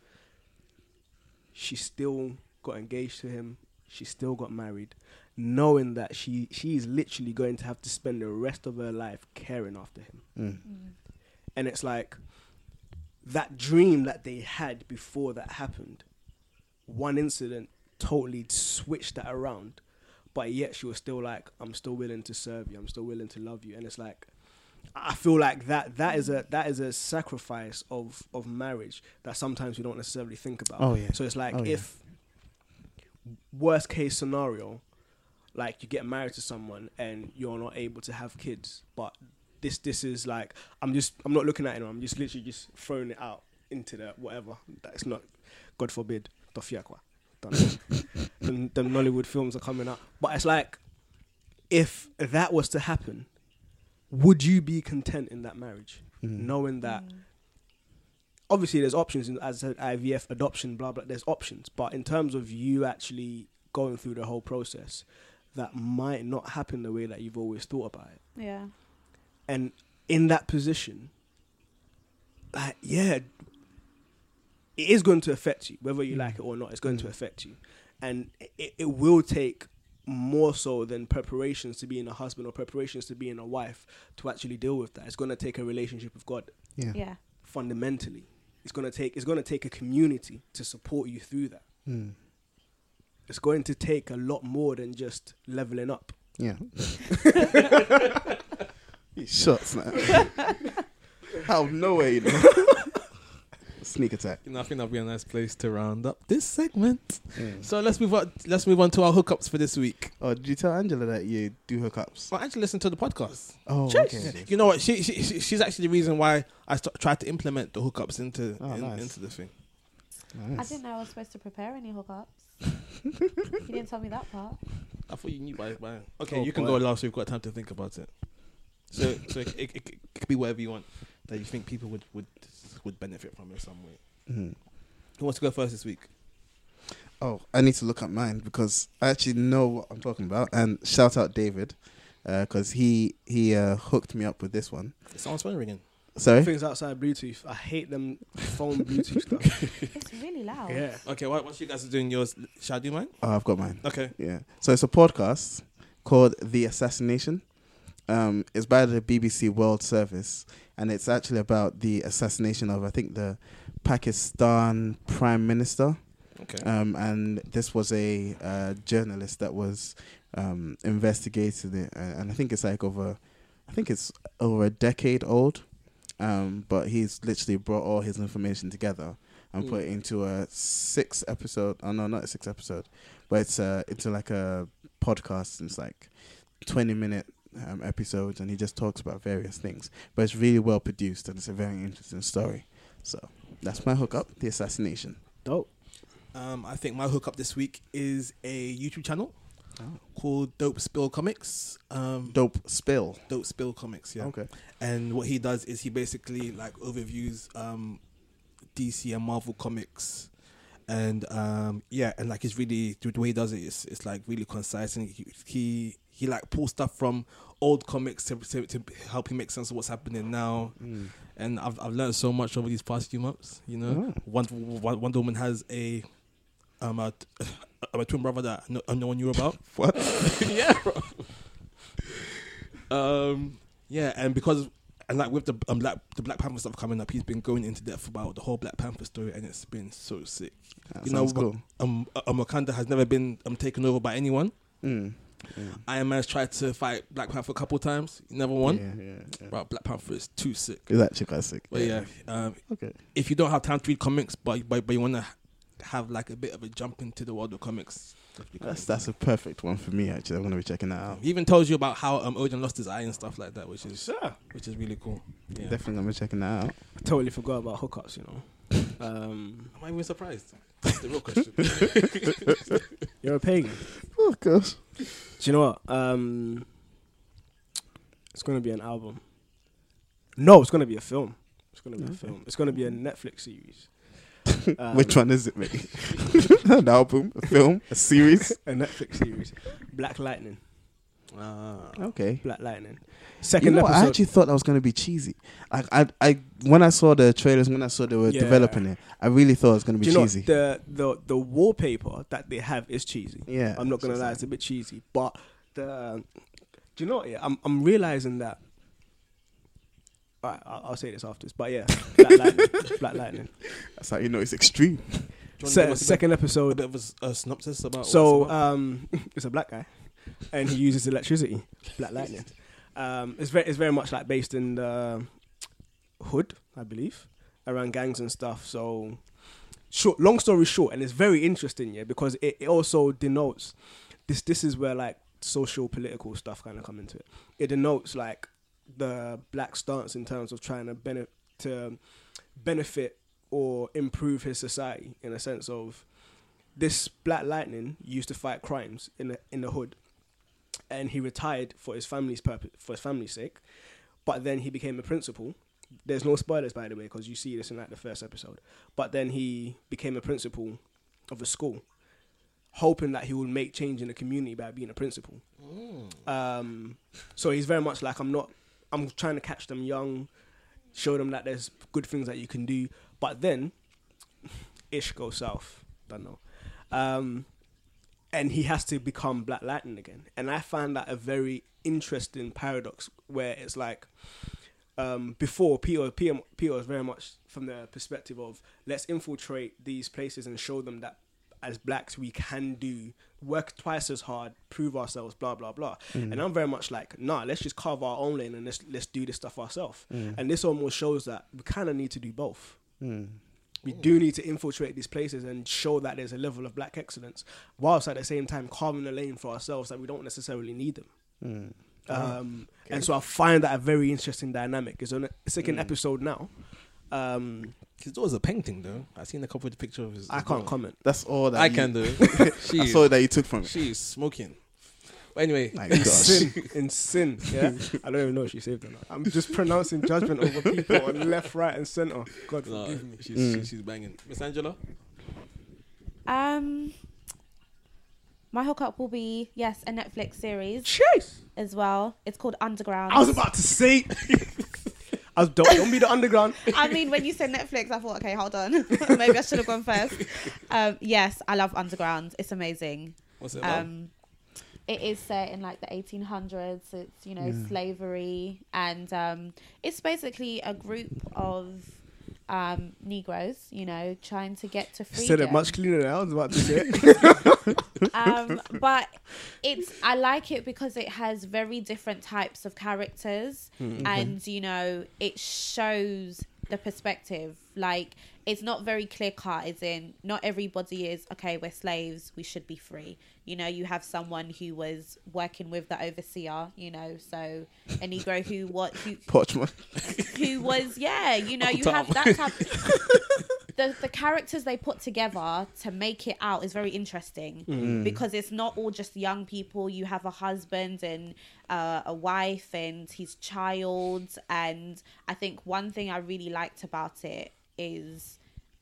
She still got engaged to him. She still got married, knowing that she she is literally going to have to spend the rest of her life caring after him. Mm. And it's like that dream that they had before that happened, one incident totally switched that around. But yet she was still like, I'm still willing to serve you. I'm still willing to love you. And it's like, I feel like that that is a that is a sacrifice of of marriage that sometimes we don't necessarily think about. Oh, yeah. So it's like Oh, yeah. if worst case scenario, like you get married to someone and you're not able to have kids, but this this is like I'm just I'm not looking at it. I'm just literally just throwing it out into the whatever. That's not, God forbid, tufiakwa. the, the Nollywood films are coming out, but it's like if that was to happen, would you be content in that marriage, Mm. knowing that? Obviously, there's options, in- as I said, IVF, adoption, blah blah. There's options, but in terms of you actually going through the whole process, that might not happen the way that you've always thought about it Yeah. and in that position, like yeah, it is going to affect you whether you mm. like it or not. It's going to mm. affect you, and it, it will take more so than preparations to being a husband or preparations to being a wife to actually deal with that. It's going to take a relationship with God Yeah. Yeah. fundamentally. It's going to take it's to take a community to support you through that. Mm. It's going to take a lot more than just leveling up. Yeah. Shots, man. Out of nowhere, you know. Sneak attack. You know, I think that'll be a nice place to round up this segment. Mm. So let's move on. Let's move on to our hookups for this week. Oh, did you tell Angela that you do hookups? Well, actually, listened to the podcast. Oh, Cheers. okay. You know what? She, she, she she's actually the reason why I st- tried to implement the hookups into Oh, in- nice. into the thing. I didn't know I was supposed to prepare any hookups. you didn't tell me that part. I thought you knew by by. Okay, Oh, you can boy. go last. We've got time to think about it. So so it, it, it, could be whatever you want that you think people would would would benefit from in some way. Mhm. Who wants to go first this week? Oh, I need to look at mine because I actually know what I'm talking about. And shout out David because he he uh, hooked me up with this one. Is someone's phone ringing? Sorry. Things outside Bluetooth. I hate them phone Bluetooth stuff. It's really loud. Yeah. Okay, why once you guys are doing yours, shall I do mine? Oh, I've got mine. Okay. Yeah. So it's a podcast called The Assassination. Um, it's by the BBC World Service, and it's actually about the assassination of I think the Pakistan Prime Minister. Okay. Um, and this was a uh, journalist that was um, investigating it, and I think it's like over, I think it's over a decade old. Um, but he's literally brought all his information together and put it into a six episode. Oh no, not a six episode, but it's uh, into like a podcast. And it's like twenty minute um, episodes, and he just talks about various things. But it's really well produced, and it's a very interesting story. So that's my hookup: the assassination. Dope. Um, I think my hookup this week is a YouTube channel Oh. called Dope Spill Comics. Um, Dope spill. Dope Spill Comics, yeah. Okay. And what he does is he basically like overviews um, DC and Marvel comics, and um, yeah, and like he's really the way he does it is it's like really concise, and he he, he like pulls stuff from old comics to, to to help him make sense of what's happening now. Mm. And I've I've learned so much over these past few months. You know, Wonder, Wonder Woman has a um a, a twin brother that no, no one knew about. What? yeah, bro. Um, yeah, and because and like with the um, Black the Black Panther stuff coming up, he's been going into depth about the whole Black Panther story, and it's been so sick. That You know, cool. Um, um, Wakanda has never been um taken over by anyone. Mm. Yeah. Iron Man's tried to fight Black Panther a couple times, he never won. Yeah, yeah, yeah. But Black Panther is too sick. It's actually quite sick. But yeah, um, Okay. if you don't have time to read comics, but but, but you want to have like a bit of a jump into the world of comics, That's that's a perfect one for me. Actually, I'm gonna be checking that out. He even tells you about how um Odin lost his eye and stuff like that, which is Sir. which is really cool. Yeah. Definitely gonna be checking that out. I totally forgot about hookups, you know. Um, Am I even surprised? That's the real question. you're a pagan. Oh gosh. Do you know what? Um, it's going to be an album. No, it's going to be a film. It's going to be a film. It's going to be a Netflix series. Um, Which one is it, mate? An album, a film, a series? A Netflix series. Black Lightning. Ah. Okay. Black Lightning. You Second know, what? I actually thought that was gonna be cheesy. I, I, I, when I saw the trailers, when I saw they were Yeah. developing it, I really thought it was gonna be you know cheesy. the the the wallpaper that they have is cheesy. yeah, I'm not gonna lie, it's a bit cheesy. But the do you know what? Yeah, I'm I'm realizing that. All right, I'll, I'll say this after this, but yeah, Black Lightning, Black Lightning. That's how you know it's extreme. Do you wanna Se- give us a bit- second a episode. bit of a, s- a synopsis about. So what's it about? um, it's a black guy, and he uses electricity. Black Lightning. Um, it's very it's very much like based in the hood, I believe, around gangs and stuff. So, short, long story short, and it's very interesting, yeah, because it, it also denotes this. This is where like social political stuff kind of come into it. It denotes like the black stance in terms of trying to benefit to benefit or improve his society in a sense of this Black Lightning used to fight crimes in the in the hood, and he retired for his family's purpose, for his family's sake. But then he became a principal. There's no spoilers, by the way, because you see this in like the first episode. But then he became a principal of a school, hoping that he would make change in the community by being a principal. Um, so he's very much like I'm not. I'm trying to catch them young, show them that there's good things that you can do. But then, ish goes south. Don't know. Um, and he has to become Black Lightning again. And I find that a very interesting paradox where it's like um, before Peter, Peter, Peter was very much from the perspective of let's infiltrate these places and show them that as blacks we can do work twice as hard, prove ourselves, blah blah blah. And I'm very much like, nah, let's just carve our own lane and let's let's do this stuff ourselves. And this almost shows that we kind of need to do both. Mm. We do need to infiltrate these places and show that there's a level of black excellence, whilst at the same time carving a lane for ourselves that we don't necessarily need them. Mm. Um, And so I find that a very interesting dynamic. It's on a second Mm. episode now. Um, His daughter's a painting though. I've seen a couple of the pictures of his. I his can't daughter. comment. That's all that I you- can do. That's she all that you took from it. she's smoking. But anyway, My In gosh. sin, in sin, yeah. I don't even know if she saved or not. I'm just pronouncing judgment over people on left, right, and center. God no, forgive me. she's Mm. she's banging. Miss Angela. Um, my hookup will be yes a Netflix series Chase. as well. It's called Underground. I was about to say. I was don't, don't be the underground. I mean, when you said Netflix, I thought, okay, hold on, maybe I should have gone first. Um, yes, I love Underground. It's amazing. What's it about? Um, it is set in like the 1800s. It's you know Yeah. slavery, and um, it's basically a group of um, Negroes, you know, trying to get to freedom. Said it much cleaner than I was about to say. um, but it's I like it because it has very different types of characters, and you know it shows the perspective. Like it's not very clear cut. As in, not everybody is okay. We're slaves. We should be free. You know, you have someone who was working with the overseer. You know, so a Negro who what who Porchman. who was yeah. You know, you have that type. the the characters they put together to make it out is very interesting Mm. because it's not all just young people. You have a husband and uh, a wife and his child, and I think one thing I really liked about it is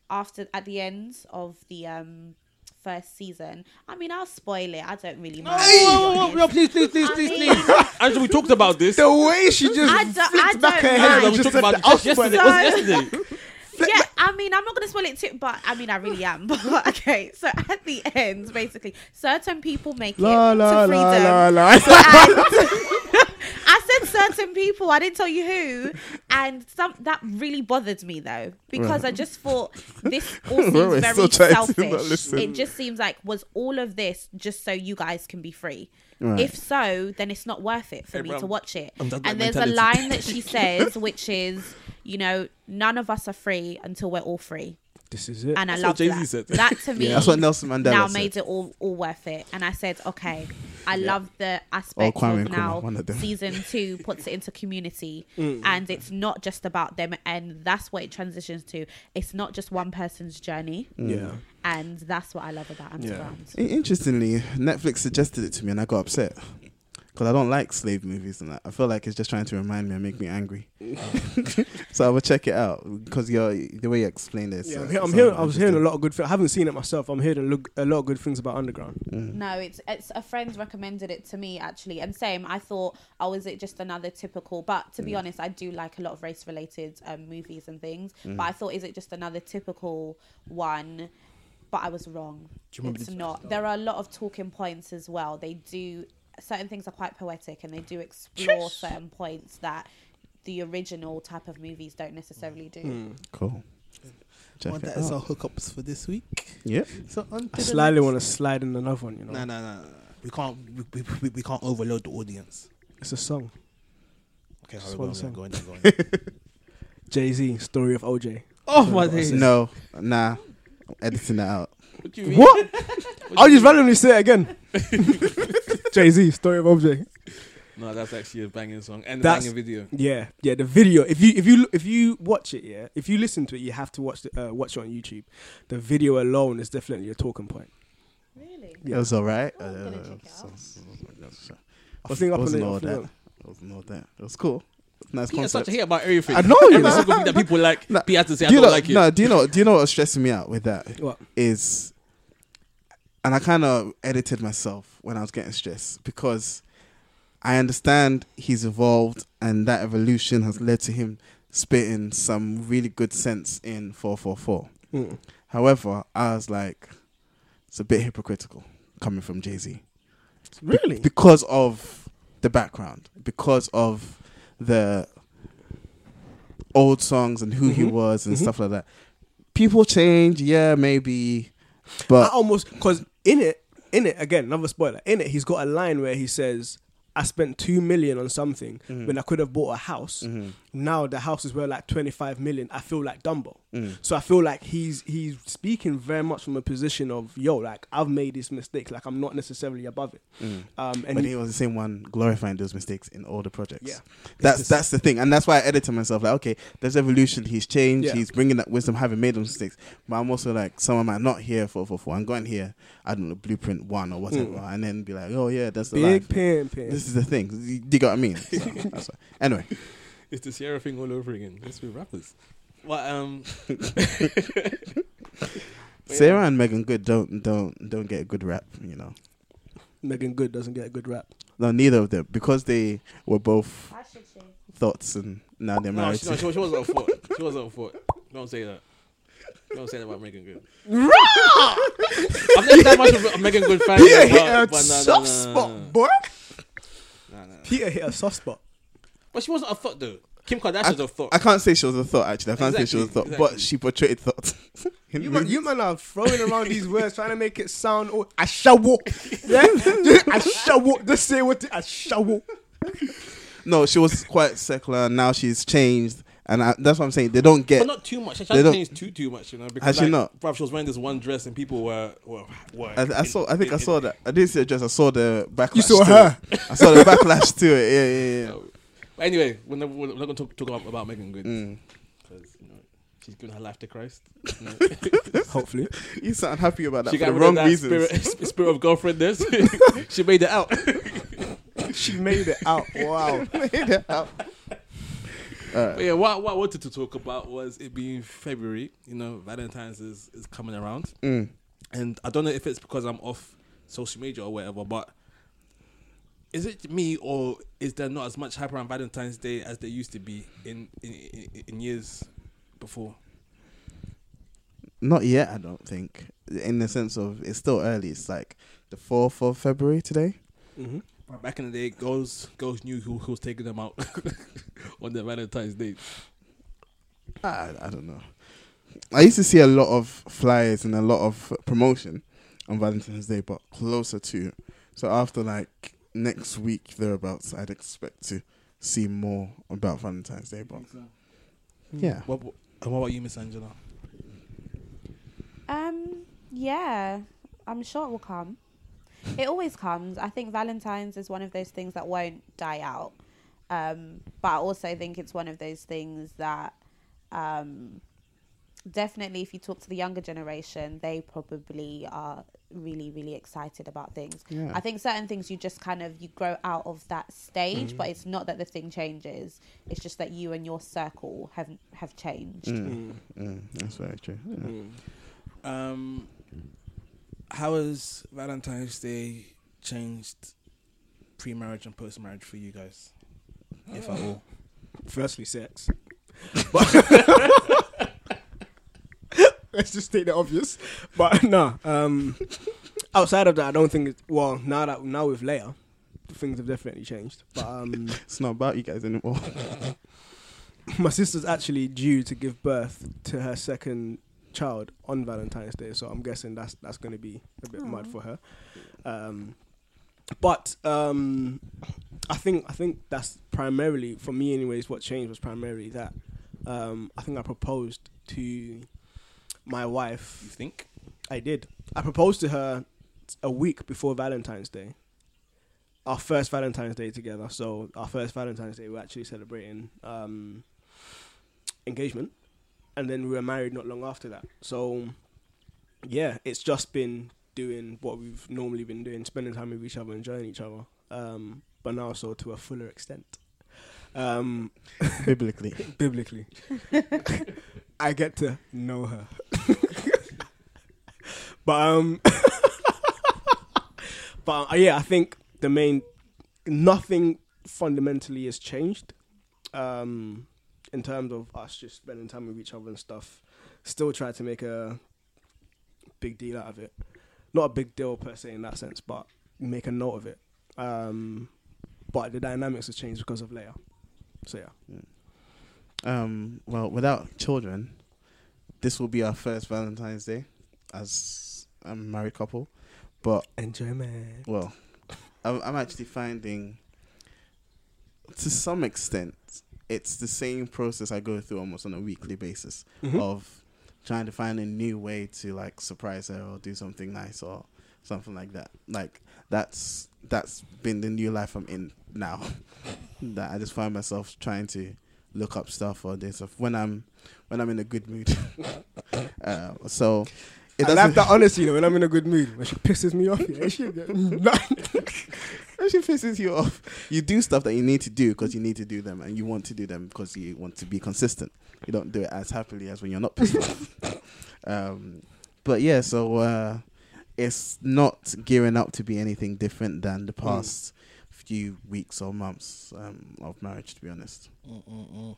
after at the end of the um first season. I mean, I'll spoil it. I don't really mind. honest. whoa, please, please, please, please, please. Angela, we talked about this. the way she just I don't- I flicked back her don't head mind. we just talked about the it just yesterday. It was yesterday. yeah, I mean, I'm not going to spoil it too, but I mean, I really am. But okay, so at the end, basically, certain people make La it la to freedom. la la la. And I said certain people. I didn't tell you who, and some that really bothered me though because I just thought this all seems still very trying to not selfish. It just seems like was all of this just so you guys can be free. Right. If so, then it's not worth it for Hey, me bro, to watch it. And there's a line that she says, which is, you know, none of us are free until we're all free This is it. and That's I what love Jay-Z that. said. That to me, That's what Nelson Mandela now said. made it all all worth it. And I said, okay, I Yeah. love the aspect Kwame of Nkrumah, now one of season two puts it into community, Mm. and it's not just about them, and that's what it transitions to. It's not just one person's journey, yeah. and that's what I love about Underground. I- Interestingly, Netflix suggested it to me and I got upset. Because I don't like slave movies and that. I feel like it's just trying to remind me and make me angry. so I will check it out because you're, the way you explained it. Yeah, so- I'm, hear- I'm sounds hearing. I was hearing a lot of good. Things. I haven't seen it myself. I'm hearing a, look, a lot of good things about Underground. Mm. No, it's it's a friend recommended it to me actually, and same. I thought, oh, is it just another typical? But to be Mm. honest, I do like a lot of race related um, movies and things. Mm. But I thought, is it just another typical one? But I was wrong. Do you It's not. There are a lot of talking points as well. They do certain things are quite poetic, and they do explore certain points that the original type of movies don't necessarily do. Hmm. Cool. Check Well, it that is our hookups for this week. Yeah. So on I slightly want to slide in another one. You know, No, no, no. We can't. We, we, we can't overload the audience. it's a song. Okay, Just how one we song. go on, go on. Jay Z, story of OJ. Oh my days! No, nah. I'm editing that out. What do you mean? What? What I'll just mean? randomly say it again. Jay Z, story of OJ. No, that's actually a banging song and a That's- banging video. Yeah, yeah. The video. If you if you if you watch it, yeah. If you listen to it, you have to watch the, uh, watch it on YouTube. The video alone is definitely a talking point. Really? It was alright. Oh, I'm gonna Uh, check it so- out. so- so- I think up on wasn't it, I all that. It wasn't all that. It was cool. Nice Peter's such concept. a hate about everything. I know, you Every know. single thing that people like, No, Peter has to say, I do you don't know, like it. No, do you know? Do you know what's stressing me out with that? What? Is, and I kind of edited myself when I was getting stressed because I understand he's evolved and that evolution has led to him spitting some really good sense in four four four. Mm. However, I was like, it's a bit hypocritical coming from Jay Z Really? because of the background, because of the old songs and who he Mhm. was and Mhm. stuff like that. People change, yeah, maybe, I but almost because in it, in it again, another spoiler. In it, he's got a line where he says, "I spent two million on something Mhm. when I could have bought a house. Mhm. Now the house is worth like twenty five million. I feel like Dumbo." Mm. So I feel like he's he's speaking very much from a position of yo, like I've made this mistake, like I'm not necessarily above it. Mm. Um, and but he- he was the same one glorifying those mistakes in all the projects. Yeah. that's It's that's the thing, and that's why I edited myself. Like, okay, there's evolution. He's changed. Yeah. He's bringing that wisdom, having made those mistakes. But I'm also like, someone might not hear four four four. I'm going here. I don't know, blueprint one or whatever, Mm. and then be like, oh yeah, that's the big life. pin pin. This is the thing. You, you got what I mean? So, that's why. Anyway, It's the Ciara thing all over again. It's with rappers. Well, um, Ciara and Meagan Good don't don't don't get a good rap. You know, Meagan Good doesn't get a good rap. no, neither of them because they were both Why should she? thoughts and now they're no, married. she, no, she, she wasn't on foot. She wasn't on foot. Don't say that. Don't say that about Meagan Good. I'm not that much of a Meagan Good fan. Peter but, hit a but no, no, soft no, no, spot, boy. no, no, no. Peter hit a soft spot. But she wasn't a thought though. Kim Kardashian's a thought. I can't say she was a thought actually. I can't say she was a Exactly, thought, but she portrayed thought. in You man, movies. you man are throwing around these words, trying to make it sound. Oh, I shall walk. Yeah, I shall walk. Just say what I shall walk. no, she was quite secular. Now she's changed, and I, that's what I'm saying. They don't get. But not too much. She They hasn't don't- changed too too much, you know. Because Has she like, not? Bruv, she was wearing this one dress and people were were. were I, I in- saw. I think in- I saw that. I didn't see the dress. I saw the backlash. You saw her. It. I saw the backlash to it. Yeah, yeah, yeah. So, but anyway, we're not, we're not going to talk, talk about, about Meagan Good Mm. because you know she's given her life to Christ. You know. Hopefully, You sound happy about that she for got the rid wrong of that reasons. spirit, spirit of girlfriendness. she made it out. she made it out. Wow. Made it out. But yeah, what, what I wanted to talk about was it being February. You know, Valentine's is, is coming around, Mm. and I don't know if it's because I'm off social media or whatever, but is it me or is there not as much hype around Valentine's Day as there used to be in in, in, in years before? Not yet. I don't think. In the sense of it's still early. It's like the fourth of February today. Mm-hmm. But Back in the day, girls girls knew who, who was taking them out on their Valentine's Day. I, I don't know. I used to see a lot of flyers and a lot of promotion on Valentine's Day, but closer to. So after like next week thereabouts, I'd expect to see more about Valentine's Day. But yeah, What, what, what about you, Miss Angela? Um, yeah, I'm sure it will come. It always comes. I think Valentine's is one of those things that won't die out. Um, but I also think it's one of those things that um, definitely, if you talk to the younger generation, they probably are really, really excited about things. yeah. I think certain things you just kind of you grow out of that stage, but it's not that the thing changes. It's just that you and your circle have have changed. Mm, mm, that's very true. Yeah. Um, how has Valentine's Day changed pre-marriage and post-marriage for you guys, if at all? Firstly, sex. But let's just state the obvious. But no, um, outside of that, I don't think. It's, well, now that now with Leia, things have definitely changed. But um, It's not about you guys anymore. my sister's actually due to give birth to her second child on Valentine's Day, so I'm guessing that's that's going to be a bit mad for her. Um, but um, I think I think that's primarily for me, anyways. What changed was primarily that um, I think I proposed to my wife. You think? I did. I proposed to her a week before Valentine's Day. Our first Valentine's Day together. So our first Valentine's Day, we were actually celebrating um, engagement, and then we were married not long after that. So yeah, it's just been doing what we've normally been doing, spending time with each other, enjoying each other, um, but now so to a fuller extent. Um, Biblically, biblically. I get to know her. but um but uh, yeah, I think the main nothing fundamentally has changed um in terms of us just spending time with each other and stuff. Still try to make a big deal out of it. Not a big deal per se in that sense, but make a note of it. Um but the dynamics have changed because of Leia. So yeah. Um, well, without children, this will be our first Valentine's Day as a married couple. But Enjoyment. well, I'm, I'm actually finding, to some extent, it's the same process I go through almost on a weekly basis Mhm. of trying to find a new way to like surprise her or do something nice or something like that. Like that's that's been the new life I'm in now. that I just find myself trying to look up stuff or do stuff when I'm when I'm in a good mood. uh, so it I like doesn't that honesty, you know, when I'm in a good mood. When she pisses me off, yeah, she when she pisses you off, you do stuff that you need to do because you need to do them and you want to do them because you want to be consistent. You don't do it as happily as when you're not pissed off. Um, but yeah, so uh, it's not gearing up to be anything different than the past few weeks or months um, of marriage, to be honest. Mm-mm-mm.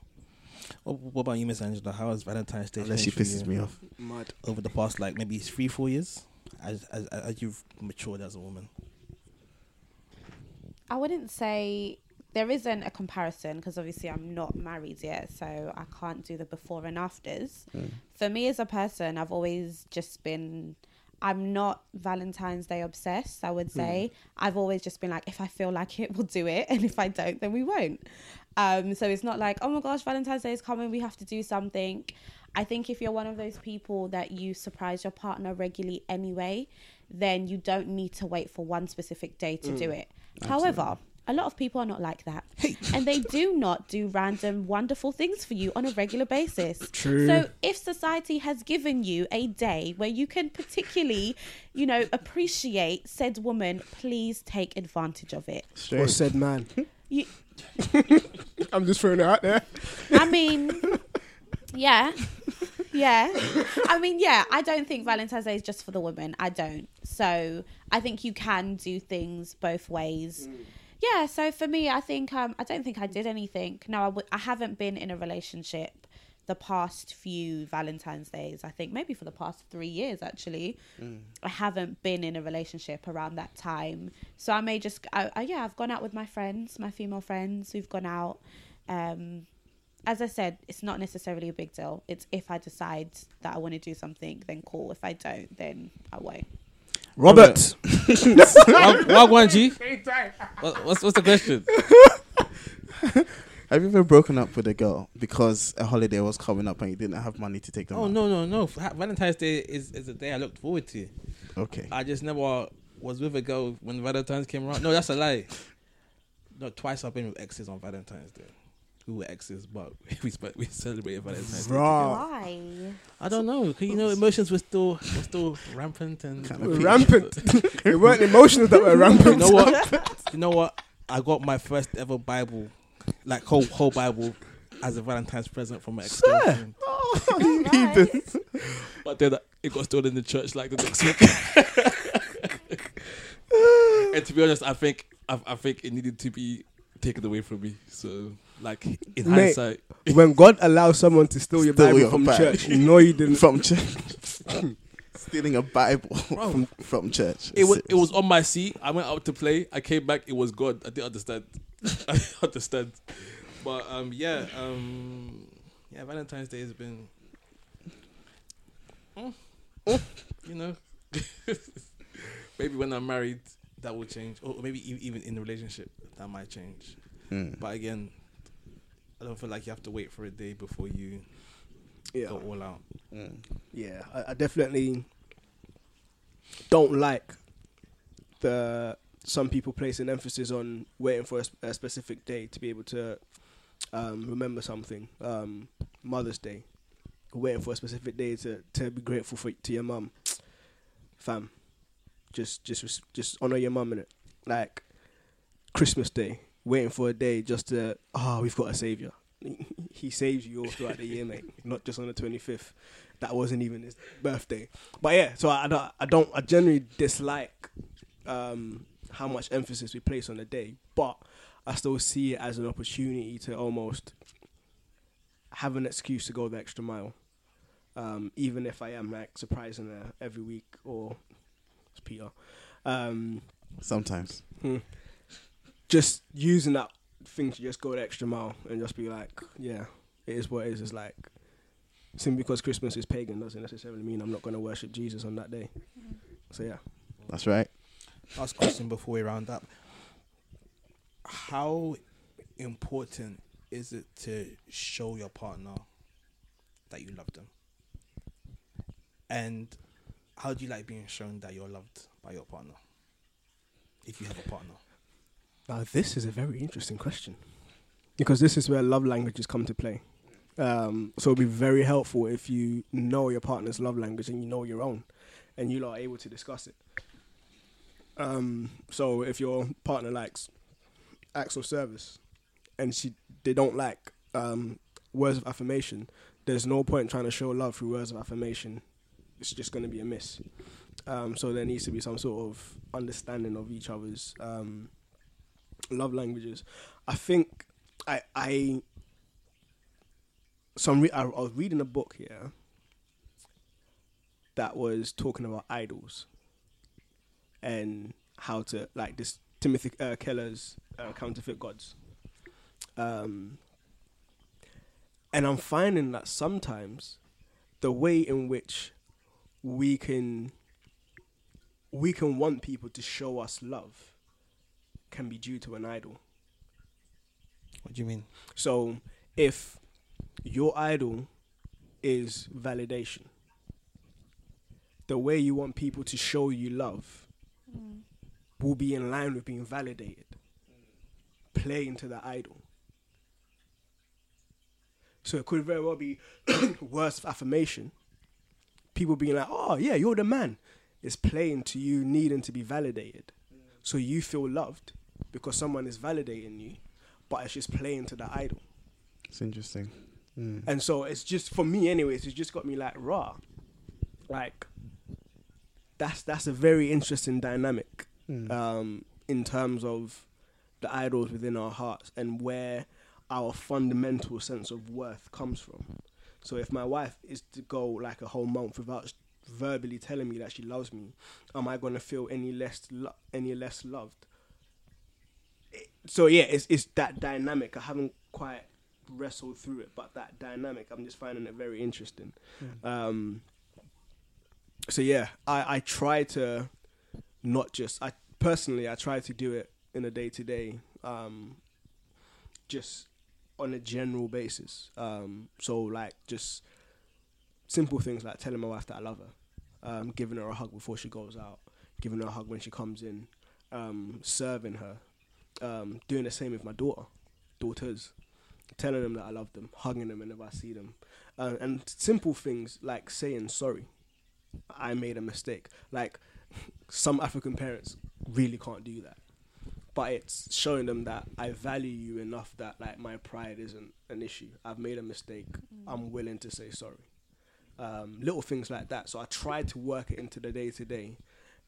What, what about you, Miss Angela? How has Valentine's Day Unless she changed pisses you me off. Mad. over the past like maybe three, four years, as as, as you've matured as a woman? I wouldn't say there isn't a comparison because obviously I'm not married yet, so I can't do the before and afters. Mm. For me as a person, I've always just been. I'm not Valentine's Day obsessed. I would say I've always just been like, if I feel like it, we'll do it, and if I don't, then we won't. Um, so it's not like, oh my gosh, Valentine's Day is coming, we have to do something. I think if you're one of those people that you surprise your partner regularly anyway, then you don't need to wait for one specific day to do it. However, a lot of people are not like that. and they do not do random wonderful things for you on a regular basis. True. So if society has given you a day where you can particularly, you know, appreciate said woman, please take advantage of it. Or said man. You I'm just throwing it out there. I mean, yeah, yeah. I mean, yeah. I don't think Valentine's Day is just for the woman. I don't. So I think you can do things both ways. Mm. Yeah. So for me, I think um, I don't think I did anything. No, I w- I haven't been in a relationship the past few Valentine's days. I think maybe for the past three years actually. I haven't been in a relationship around that time. So I may just, I, I, yeah, I've gone out with my friends, my female friends. We've gone out. Um, as I said, it's not necessarily a big deal. It's if I decide that I want to do something, then cool. If I don't, then I won't. Robert. Wagwan G. What, what's what's the question? Have you ever broken up with a girl because a holiday was coming up and you didn't have money to take them Oh out? no no no! Ha- Valentine's Day is is a day I looked forward to. Okay. I just never was with a girl when Valentine's came around. No, that's a lie. No, twice I've been with exes on Valentine's Day. Who were exes, but we spe- we celebrated Valentine's Day. Bruh. Why? I don't know. 'cause, you know, emotions were still were still rampant and Kinda We're rampant. it weren't emotions that were rampant. You rampant. know what? you know what? I got my first ever Bible, like whole whole Bible, as a Valentine's present from my ex girlfriend. Oh, nice. But then it got stolen in the church like the next week. and to be honest, I think I, I think it needed to be taken away from me. So, like in Mate. hindsight, When God allows someone to steal your Bible your from Bible. church, you know you didn't. from church. Stealing a Bible from, from church. it was it was on my seat. I went out to play. I came back. It was God. I didn't understand. I didn't understand. But um, yeah, um, yeah. Valentine's Day has been, Mm. you know, maybe when I'm married that will change, or maybe e- even in a relationship that might change. Hmm. But again, I don't feel like you have to wait for a day before you Yeah, go all out. Hmm. yeah. I, I definitely don't like the some people place an emphasis on waiting for a, a specific day to be able to um, remember something. Um, Mother's Day, waiting for a specific day to, to be grateful for to your mum, fam. Just just just honor your mum in it. Like Christmas Day, waiting for a day just to oh we've got a savior. he saves you all throughout the year, mate. Not just on the twenty fifth. That wasn't even his birthday. But yeah, so I, I don't I don't I generally dislike um, how much emphasis we place on the day, but I still see it as an opportunity to almost have an excuse to go the extra mile. Um, even if I am like surprising her every week or it's Peter. Um, Sometimes. Just using that thing to just go the extra mile and just be like, yeah, it is what it is. It's like simply because Christmas is pagan doesn't necessarily mean I'm not going to worship Jesus on that day. So yeah, That's right. Last question before we round up. How important is it to show your partner that you love them? And how do you like being shown that you're loved by your partner? If you have a partner. Now, this is a very interesting question because this is where love languages come to play. Um, so it'd be very helpful if you know your partner's love language and you know your own, and you are able to discuss it. Um, so if your partner likes acts of service, and she they don't like um, words of affirmation, there's no point trying to show love through words of affirmation. It's just going to be a miss. Um, so there needs to be some sort of understanding of each other's um, love languages. I think I I some re- I, I was reading a book here that was talking about idols and how to like this Timothy uh, Keller's uh, counterfeit gods. Um, and I'm finding that sometimes the way in which we can we can want people to show us love can be due to an idol. What do you mean? So if your idol is validation, the way you want people to show you love mm. will be in line with being validated. Play into the idol. So it could very well be words of affirmation. People being like, oh, yeah, you're the man. It's playing to you needing to be validated. So you feel loved because someone is validating you, but it's just playing to the idol. It's interesting. Mm. And so it's just for me, anyways. It's just got me like raw. Like that's that's a very interesting dynamic Mm. um, in terms of the idols within our hearts and where our fundamental sense of worth comes from. So if my wife is to go like a whole month without verbally telling me that she loves me, am I going to feel any less lo- any less loved? So yeah, it's it's that dynamic. I haven't quite wrestled through it, but that dynamic, I'm just finding it very interesting. Um, so yeah, I I try to not just I personally I try to do it in a day to day, um, just on a general basis. Um, so like just simple things like telling my wife that I love her, um, giving her a hug before she goes out, giving her a hug when she comes in, um, serving her, um, doing the same with my daughter, daughters, telling them that I love them, hugging them whenever I see them, uh, and simple things like saying sorry. I made a mistake. Like some African parents really can't do that. But it's showing them that I value you enough that like my pride isn't an issue. I've made a mistake. I'm willing to say sorry. Um, little things like that. So I try to work it into the day to day,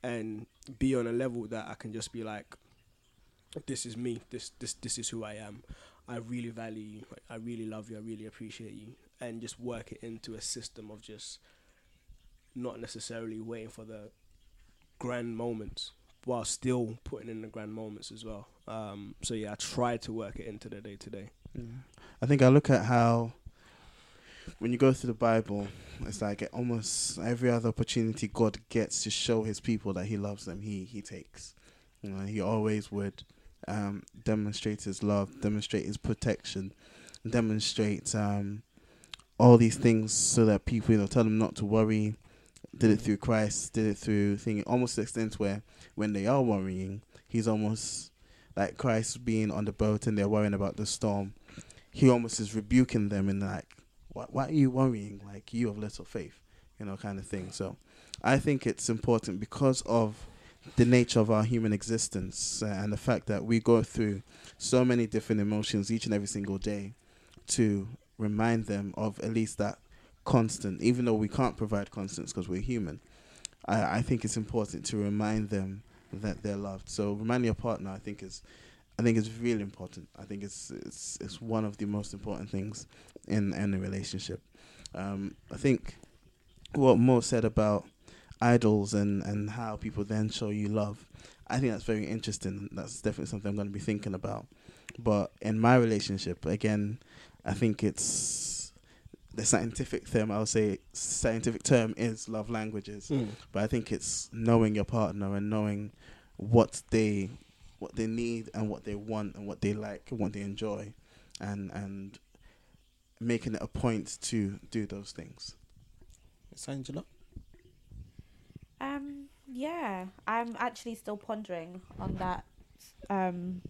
and be on a level that I can just be like, this is me. This this this is who I am. I really value you. I really love you. I really appreciate you, and just work it into a system of just not necessarily waiting for the grand moments while still putting in the grand moments as well. Um, so yeah, I try to work it into the day to day. I think I look at how when you go through the Bible, it's like almost every other opportunity God gets to show His people that He loves them, He He takes. You know, He always would um, demonstrate His love, demonstrate His protection, demonstrate um, all these things so that people, you know, tell them not to worry. Did it through Christ, did it through thing, almost the extent where when they are worrying, He's almost like Christ being on the boat and they're worrying about the storm. He almost is rebuking them and like, why, why are you worrying? Like you have little faith, you know, kind of thing. So, I think it's important because of the nature of our human existence uh, and the fact that we go through so many different emotions each and every single day to remind them of at least that constant, even though we can't provide constants because we're human. I, I think it's important to remind them that they're loved. So reminding your partner, I think is, I think is really important. I think it's it's it's one of the most important things in in a relationship. Um, I think what Mo said about idols and and how people then show you love, I think that's very interesting. That's definitely something I'm going to be thinking about. But in my relationship, again, I think it's the scientific term. I would say scientific term is love languages hmm. but I think it's knowing your partner and knowing what they what they need and what they want and what they like and what they enjoy. and and making it a point to do those things. Miss Angela. Um, yeah, I'm actually still pondering on that. Um,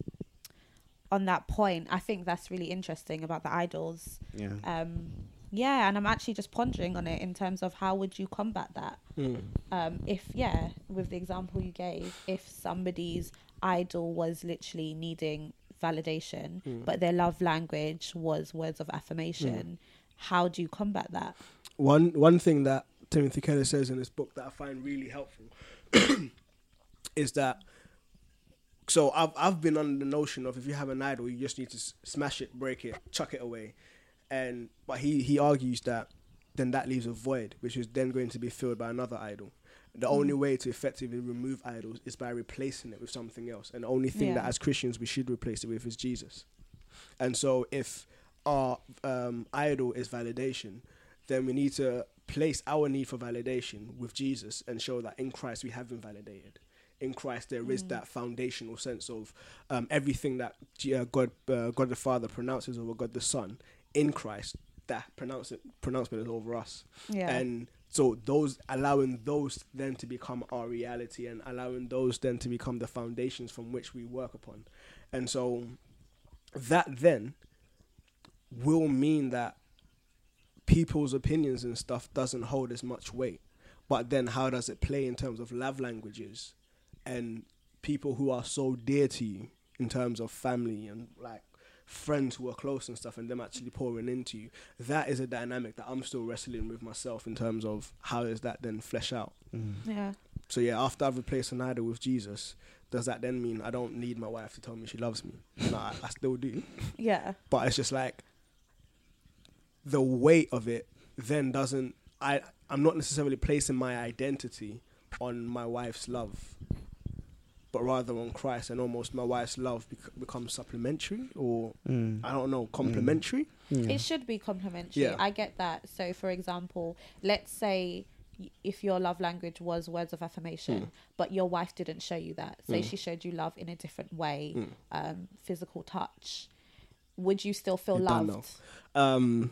on that point, I think that's really interesting about the idols. Yeah. Um, yeah, and I'm actually just pondering on it in terms of how would you combat that? Mm. Um, if yeah, with the example you gave, if somebody's idol was literally needing validation, Mm. but their love language was words of affirmation, how do you combat that? One one thing that Timothy Keller says in this book that I find really helpful is that so I've I've been under the notion of if you have an idol, you just need to smash it, break it, chuck it away, and but he he argues that then that leaves a void, which is then going to be filled by another idol. The only way to effectively remove idols is by replacing it with something else, and the only thing that as Christians we should replace it with is Jesus. And so if our um, idol is validation, then we need to place our need for validation with Jesus and show that in Christ we have been validated. In Christ there is that foundational sense of um, everything that uh, God, uh, God the Father pronounces over God the Son. In Christ, that pronounce pronouncement is over us. Yeah. And so those allowing those then to become our reality and allowing those then to become the foundations from which we work upon. And so that then will mean that people's opinions and stuff doesn't hold as much weight. But then how does it play in terms of love languages and people who are so dear to you in terms of family and like friends who are close and stuff and them actually pouring into you that is a dynamic that i'm still wrestling with myself in terms of how does that then flesh out mm. yeah. so yeah after i've replaced an idol with jesus does that then mean i don't need my wife to tell me she loves me no I, I still do Yeah. but it's just like the weight of it then doesn't i i'm not necessarily placing my identity on my wife's love but rather on christ and almost my wife's love bec- becomes supplementary or Mm. i don't know complementary It should be complementary. Yeah. I get that. So, for example, let's say if your love language was words of affirmation, Mm. but your wife didn't show you that, say Mm. she showed you love in a different way, Mm. um, physical touch, would you still feel You loved? um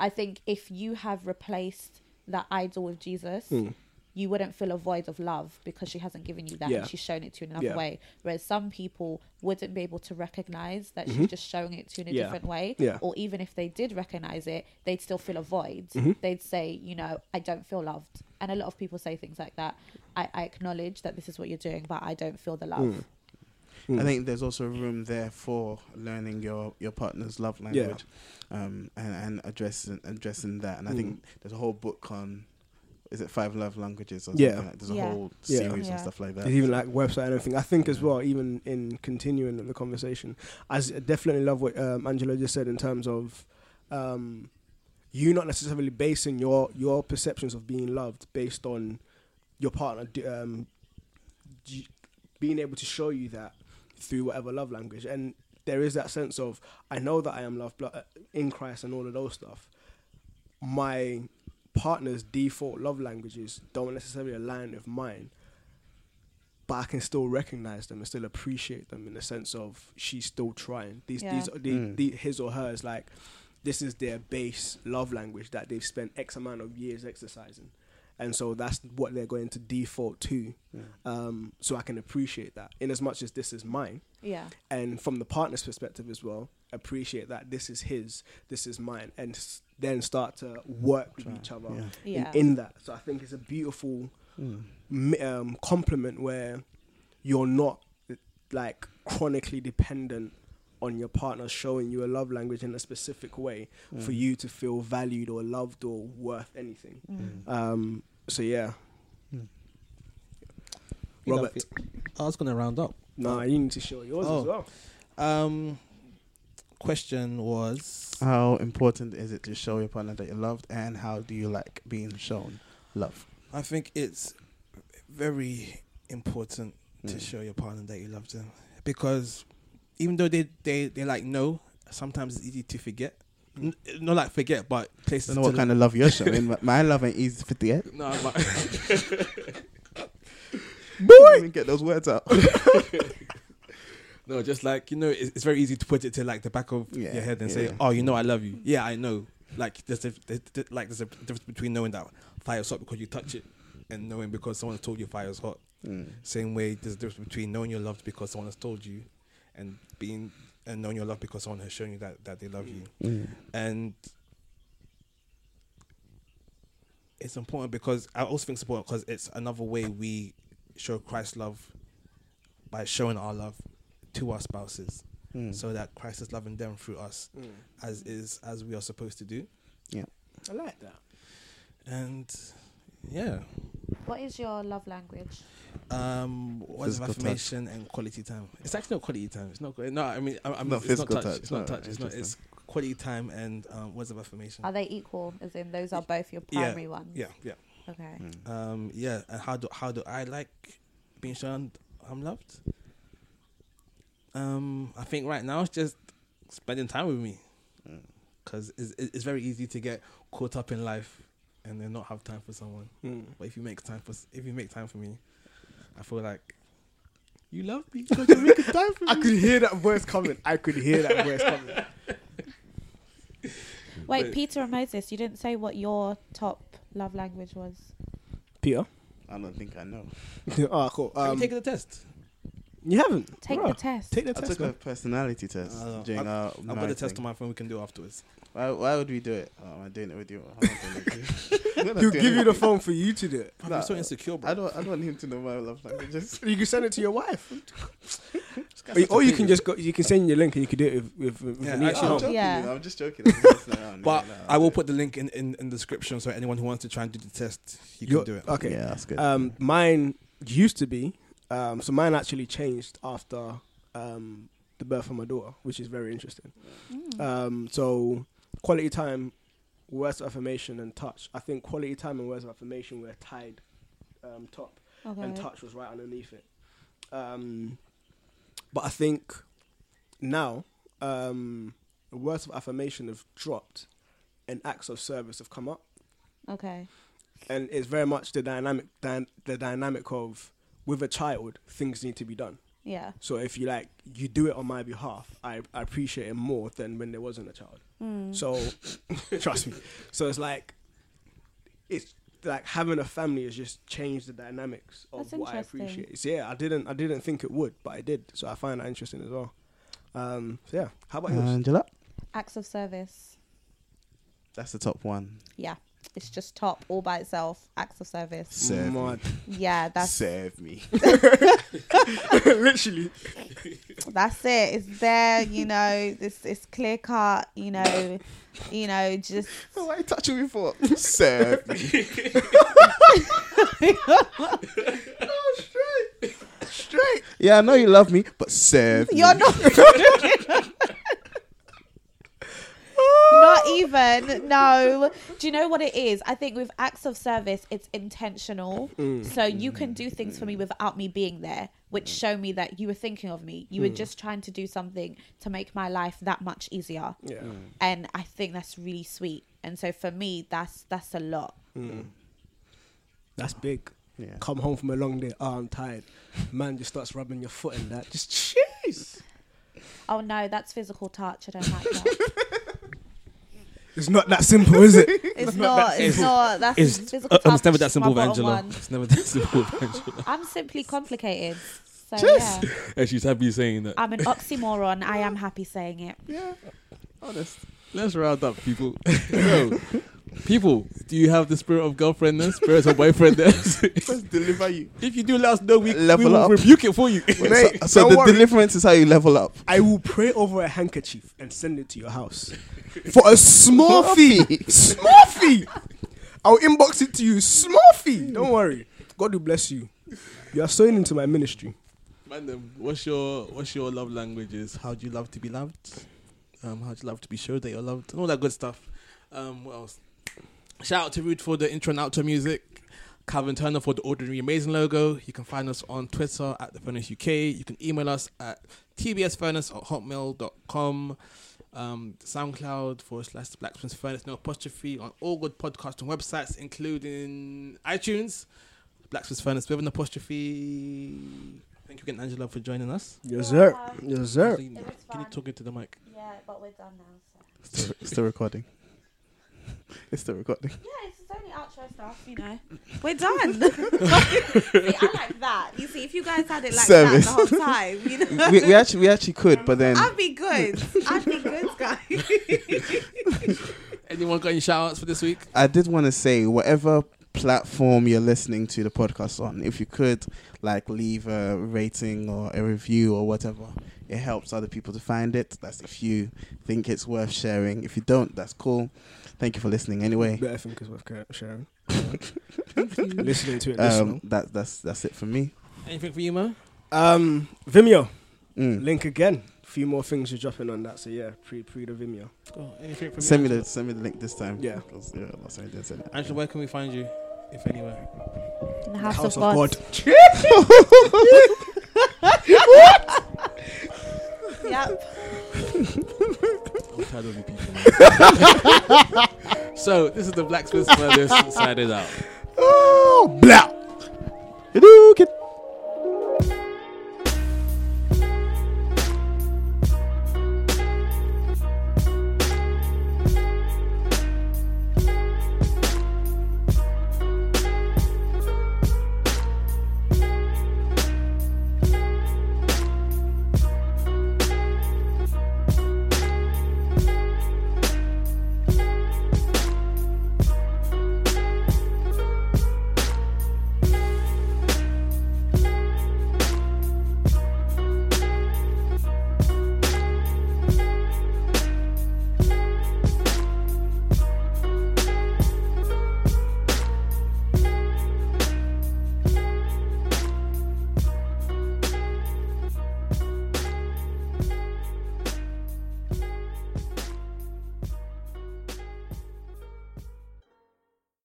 I think if you have replaced that idol with Jesus, mm, you wouldn't feel a void of love because she hasn't given you that Yeah. and she's shown it to you in another Yeah. way. Whereas some people wouldn't be able to recognize that Mhm. she's just showing it to you in a Yeah. different way. Or even if they did recognize it, they'd still feel a void. Mhm. They'd say, you know, I don't feel loved. And a lot of people say things like that. I, I acknowledge that this is what you're doing, but I don't feel the love. mm, mm. I think there's also room there for learning your, your partner's love language, um, and, and addressing addressing that. And I think there's a whole book on, is it five love languages or Yeah. something? Like, there's a whole series Yeah. and stuff like that. There's even like website and everything. I think as well, even in continuing the conversation, I definitely love what um, Angela just said in terms of um, you not necessarily basing your your perceptions of being loved based on your partner um, being able to show you that through whatever love language. And there is that sense of I know that I am loved in Christ and all of those stuff. My partner's default love languages don't necessarily align with mine but I can still recognize them and still appreciate them in the sense of she's still trying. These, Yeah. these, the, Mm. the, his or hers, like this is their base love language that they've spent X amount of years exercising, and so that's what they're going to default to. Yeah. Um, so I can appreciate that in as much as this is mine, Yeah. and from the partner's perspective as well, appreciate that this is his, this is mine, and s- then start to work with each other yeah. Yeah. in, in that. So I think it's a beautiful Mm. um, compliment where you're not like chronically dependent on your partner showing you a love language in a specific way for Mm. you to feel valued or loved or worth anything. Mm. Um, so yeah, You Robert. I was gonna round up. no, you need to show yours Oh. as well. Um, question was How important is it to show your partner that you're loved, and how do you like being shown love? I think it's very important to Mm. show your partner that you love them because even though they they they like no, sometimes it's easy to forget. N- not like forget, but I places. don't know what kind of love you're showing. my love ain't easy to forget. No, but Boy, even get those words out. No, just like you know, it's, it's very easy to put it to like the back of Yeah, your head and yeah. say, "Oh, you know, I love you." Yeah, I know. Like there's a, there's- like there's a difference between knowing that fire's hot because you touch it and knowing because someone told you fire's hot. Mm. Same way, there's a difference between knowing you're loved because someone has told you, and being and knowing your love because someone has shown you that that they love you. Mm. And it's important because I also think it's important because it's another way we show Christ's love by showing our love to our spouses, Mm. so that Christ is loving them through us, as is as we are supposed to do. Yeah, I like that. And yeah, What is your love language? um, words of Physical touch. affirmation and quality time. It's actually not quality time. It's not. No, I mean, I, I mean Not it's physical not touch. touch. It's not No, touch. It's not. It's quality time and um, words of affirmation. Are they equal? As in, those are both your Yeah. primary ones. Yeah, yeah. Okay. Mm. Um, yeah, and how do how do I like being shown I'm loved? Um, I think right now it's just spending time with me, Mm. because it's it's very easy to get caught up in life and then not have time for someone. Mm. But if you make time for if you make time for me, I feel like you love me because you're making time for me. I could hear that voice coming. I could hear that voice coming. Wait, Wait. Peter and Moses, you didn't say what your top love language was. Peter. I don't think I know. oh, cool. Have Um, you taken the test? You haven't. Take Bruh, the test. Take the I test. took a personality test Uh, during I've- our. I've got the marriage test thing. on my phone. We can do afterwards. Why, why would we do it? Oh, am I doing it with you? I'm not doing it with you. I'm not He'll doing give it you the with phone for you to do it. I'm Nah, so insecure, bro. I don't. I don't want him to know my love languages. You can send it to your wife, or, you- or you can just go. You can send your link and you can do it with with, with Yeah, Anita actually, I'm home. joking. Yeah. you know, I'm just joking. I'm just messing around. But Yeah, no, I will I'll put the link in, in, in the description so anyone who wants to try and do the test, you Your- can do it. Okay. Yeah, that's good. Um, mine used to be. Um, so mine actually changed after um, the birth of my daughter, which is very interesting. Mm. Um, so quality time, words of affirmation, and touch. I think quality time and words of affirmation were tied um, top, okay. and touch was right underneath it. Um, but I think now um, words of affirmation have dropped, and acts of service have come up Okay. and it's very much the dynamic dy- the dynamic of with a child things need to be done Yeah. so if you like you do it on my behalf i, I appreciate it more than when there wasn't a child Mm. so trust me so it's like it's like having a family has just changed the dynamics of That's what i interesting. appreciate so yeah i didn't i didn't think it would but i did so i find that interesting as well um so yeah how about yours Angela. Acts of service. That's the top one. Yeah. It's just top all by itself. Acts of service. Serve me. Yeah, that's Serve me. literally that's it. It's there, you know, it's it's clear cut, you know, you know, just Why are you touching me for? Serve me. Oh, straight straight. Yeah, I know you love me, but serve me. you're not not even no. Do you know what it is? I think with acts of service it's intentional. Mm. So you can do things for me without me being there which show me that you were thinking of me. You were mm. just trying to do something to make my life that much easier. Yeah. Mm. And i think that's really sweet. And so for me that's that's a lot. That's big. Yeah. come home from a long day. Oh, I'm tired. Man just starts rubbing your foot in that. Just jeez. oh no that's physical touch. I don't like that It's not that simple, is it? it's not it's not that's It's, physical uh, um, it's never that simple, my with Angela. It's never that simple, with Angela. i'm simply complicated so Just- yeah And she's happy saying that. i'm an oxymoron i am happy saying it Yeah. Honest. Let's round up, people. so, people, do you have the spirit of girlfriendness, spirit of boyfriendness? Let's deliver you. if you do, let us know. We, level we Level will up. rebuke it for you. Mate, so so the worry. deliverance is how you level up. I will pray over a handkerchief and send it to your house for a small fee. Small fee. I'll inbox it to you. Small fee. Don't worry. God will bless you. You are sowing into my ministry. Man, um, what's your what's your love languages? How do you love to be loved? Um, how do you love to be showed that you're loved? And all that good stuff. Um, what else? Shout out to Rude for the intro and outro music. Calvin Turner for the Ordinary Amazing logo. You can find us on Twitter at the Furnace UK. You can email us at tbsfurnace at hotmail.com. Um, SoundCloud forward slash Blacksmith's Furnace, no apostrophe on all good podcasting websites, including iTunes. Blacksmith's Furnace with an apostrophe. Thank thank you again, Angela, for joining us. Yes, sir. Yes, sir. Actually, It Can you fun. talk into the mic? Yeah, but we're done now. So. Still, still recording. It's still recording. Yeah, it's just only outro stuff, you know. We're done. see, I like that. You see, if you guys had it like Service. that the whole time, you know, we, we actually we actually could, but then I'd be good. I'd be good, guys. Anyone got any shout outs for this week? I did want to say whatever platform you're listening to the podcast on, if you could like leave a rating or a review or whatever, it helps other people to find it. That's if you think it's worth sharing. If you don't, that's cool. Thank you for listening anyway. Better think is worth sharing. Listening to it. Um, that that's that's it for me. Anything for you, Mo? Um, Vimeo Mm. link again. Few more things you're dropping on that. So yeah, pre pre the Vimeo. Oh, anything from Send me the send me the link this time. Yeah. 'Cause, yeah, last time I didn't send it. Angela, where can we find you, if anywhere? In the The house, House of, of God. Yep. I'm tired of you people. so, this is the Blacksmith Brothers signing out. Oh, blah. Hadouken.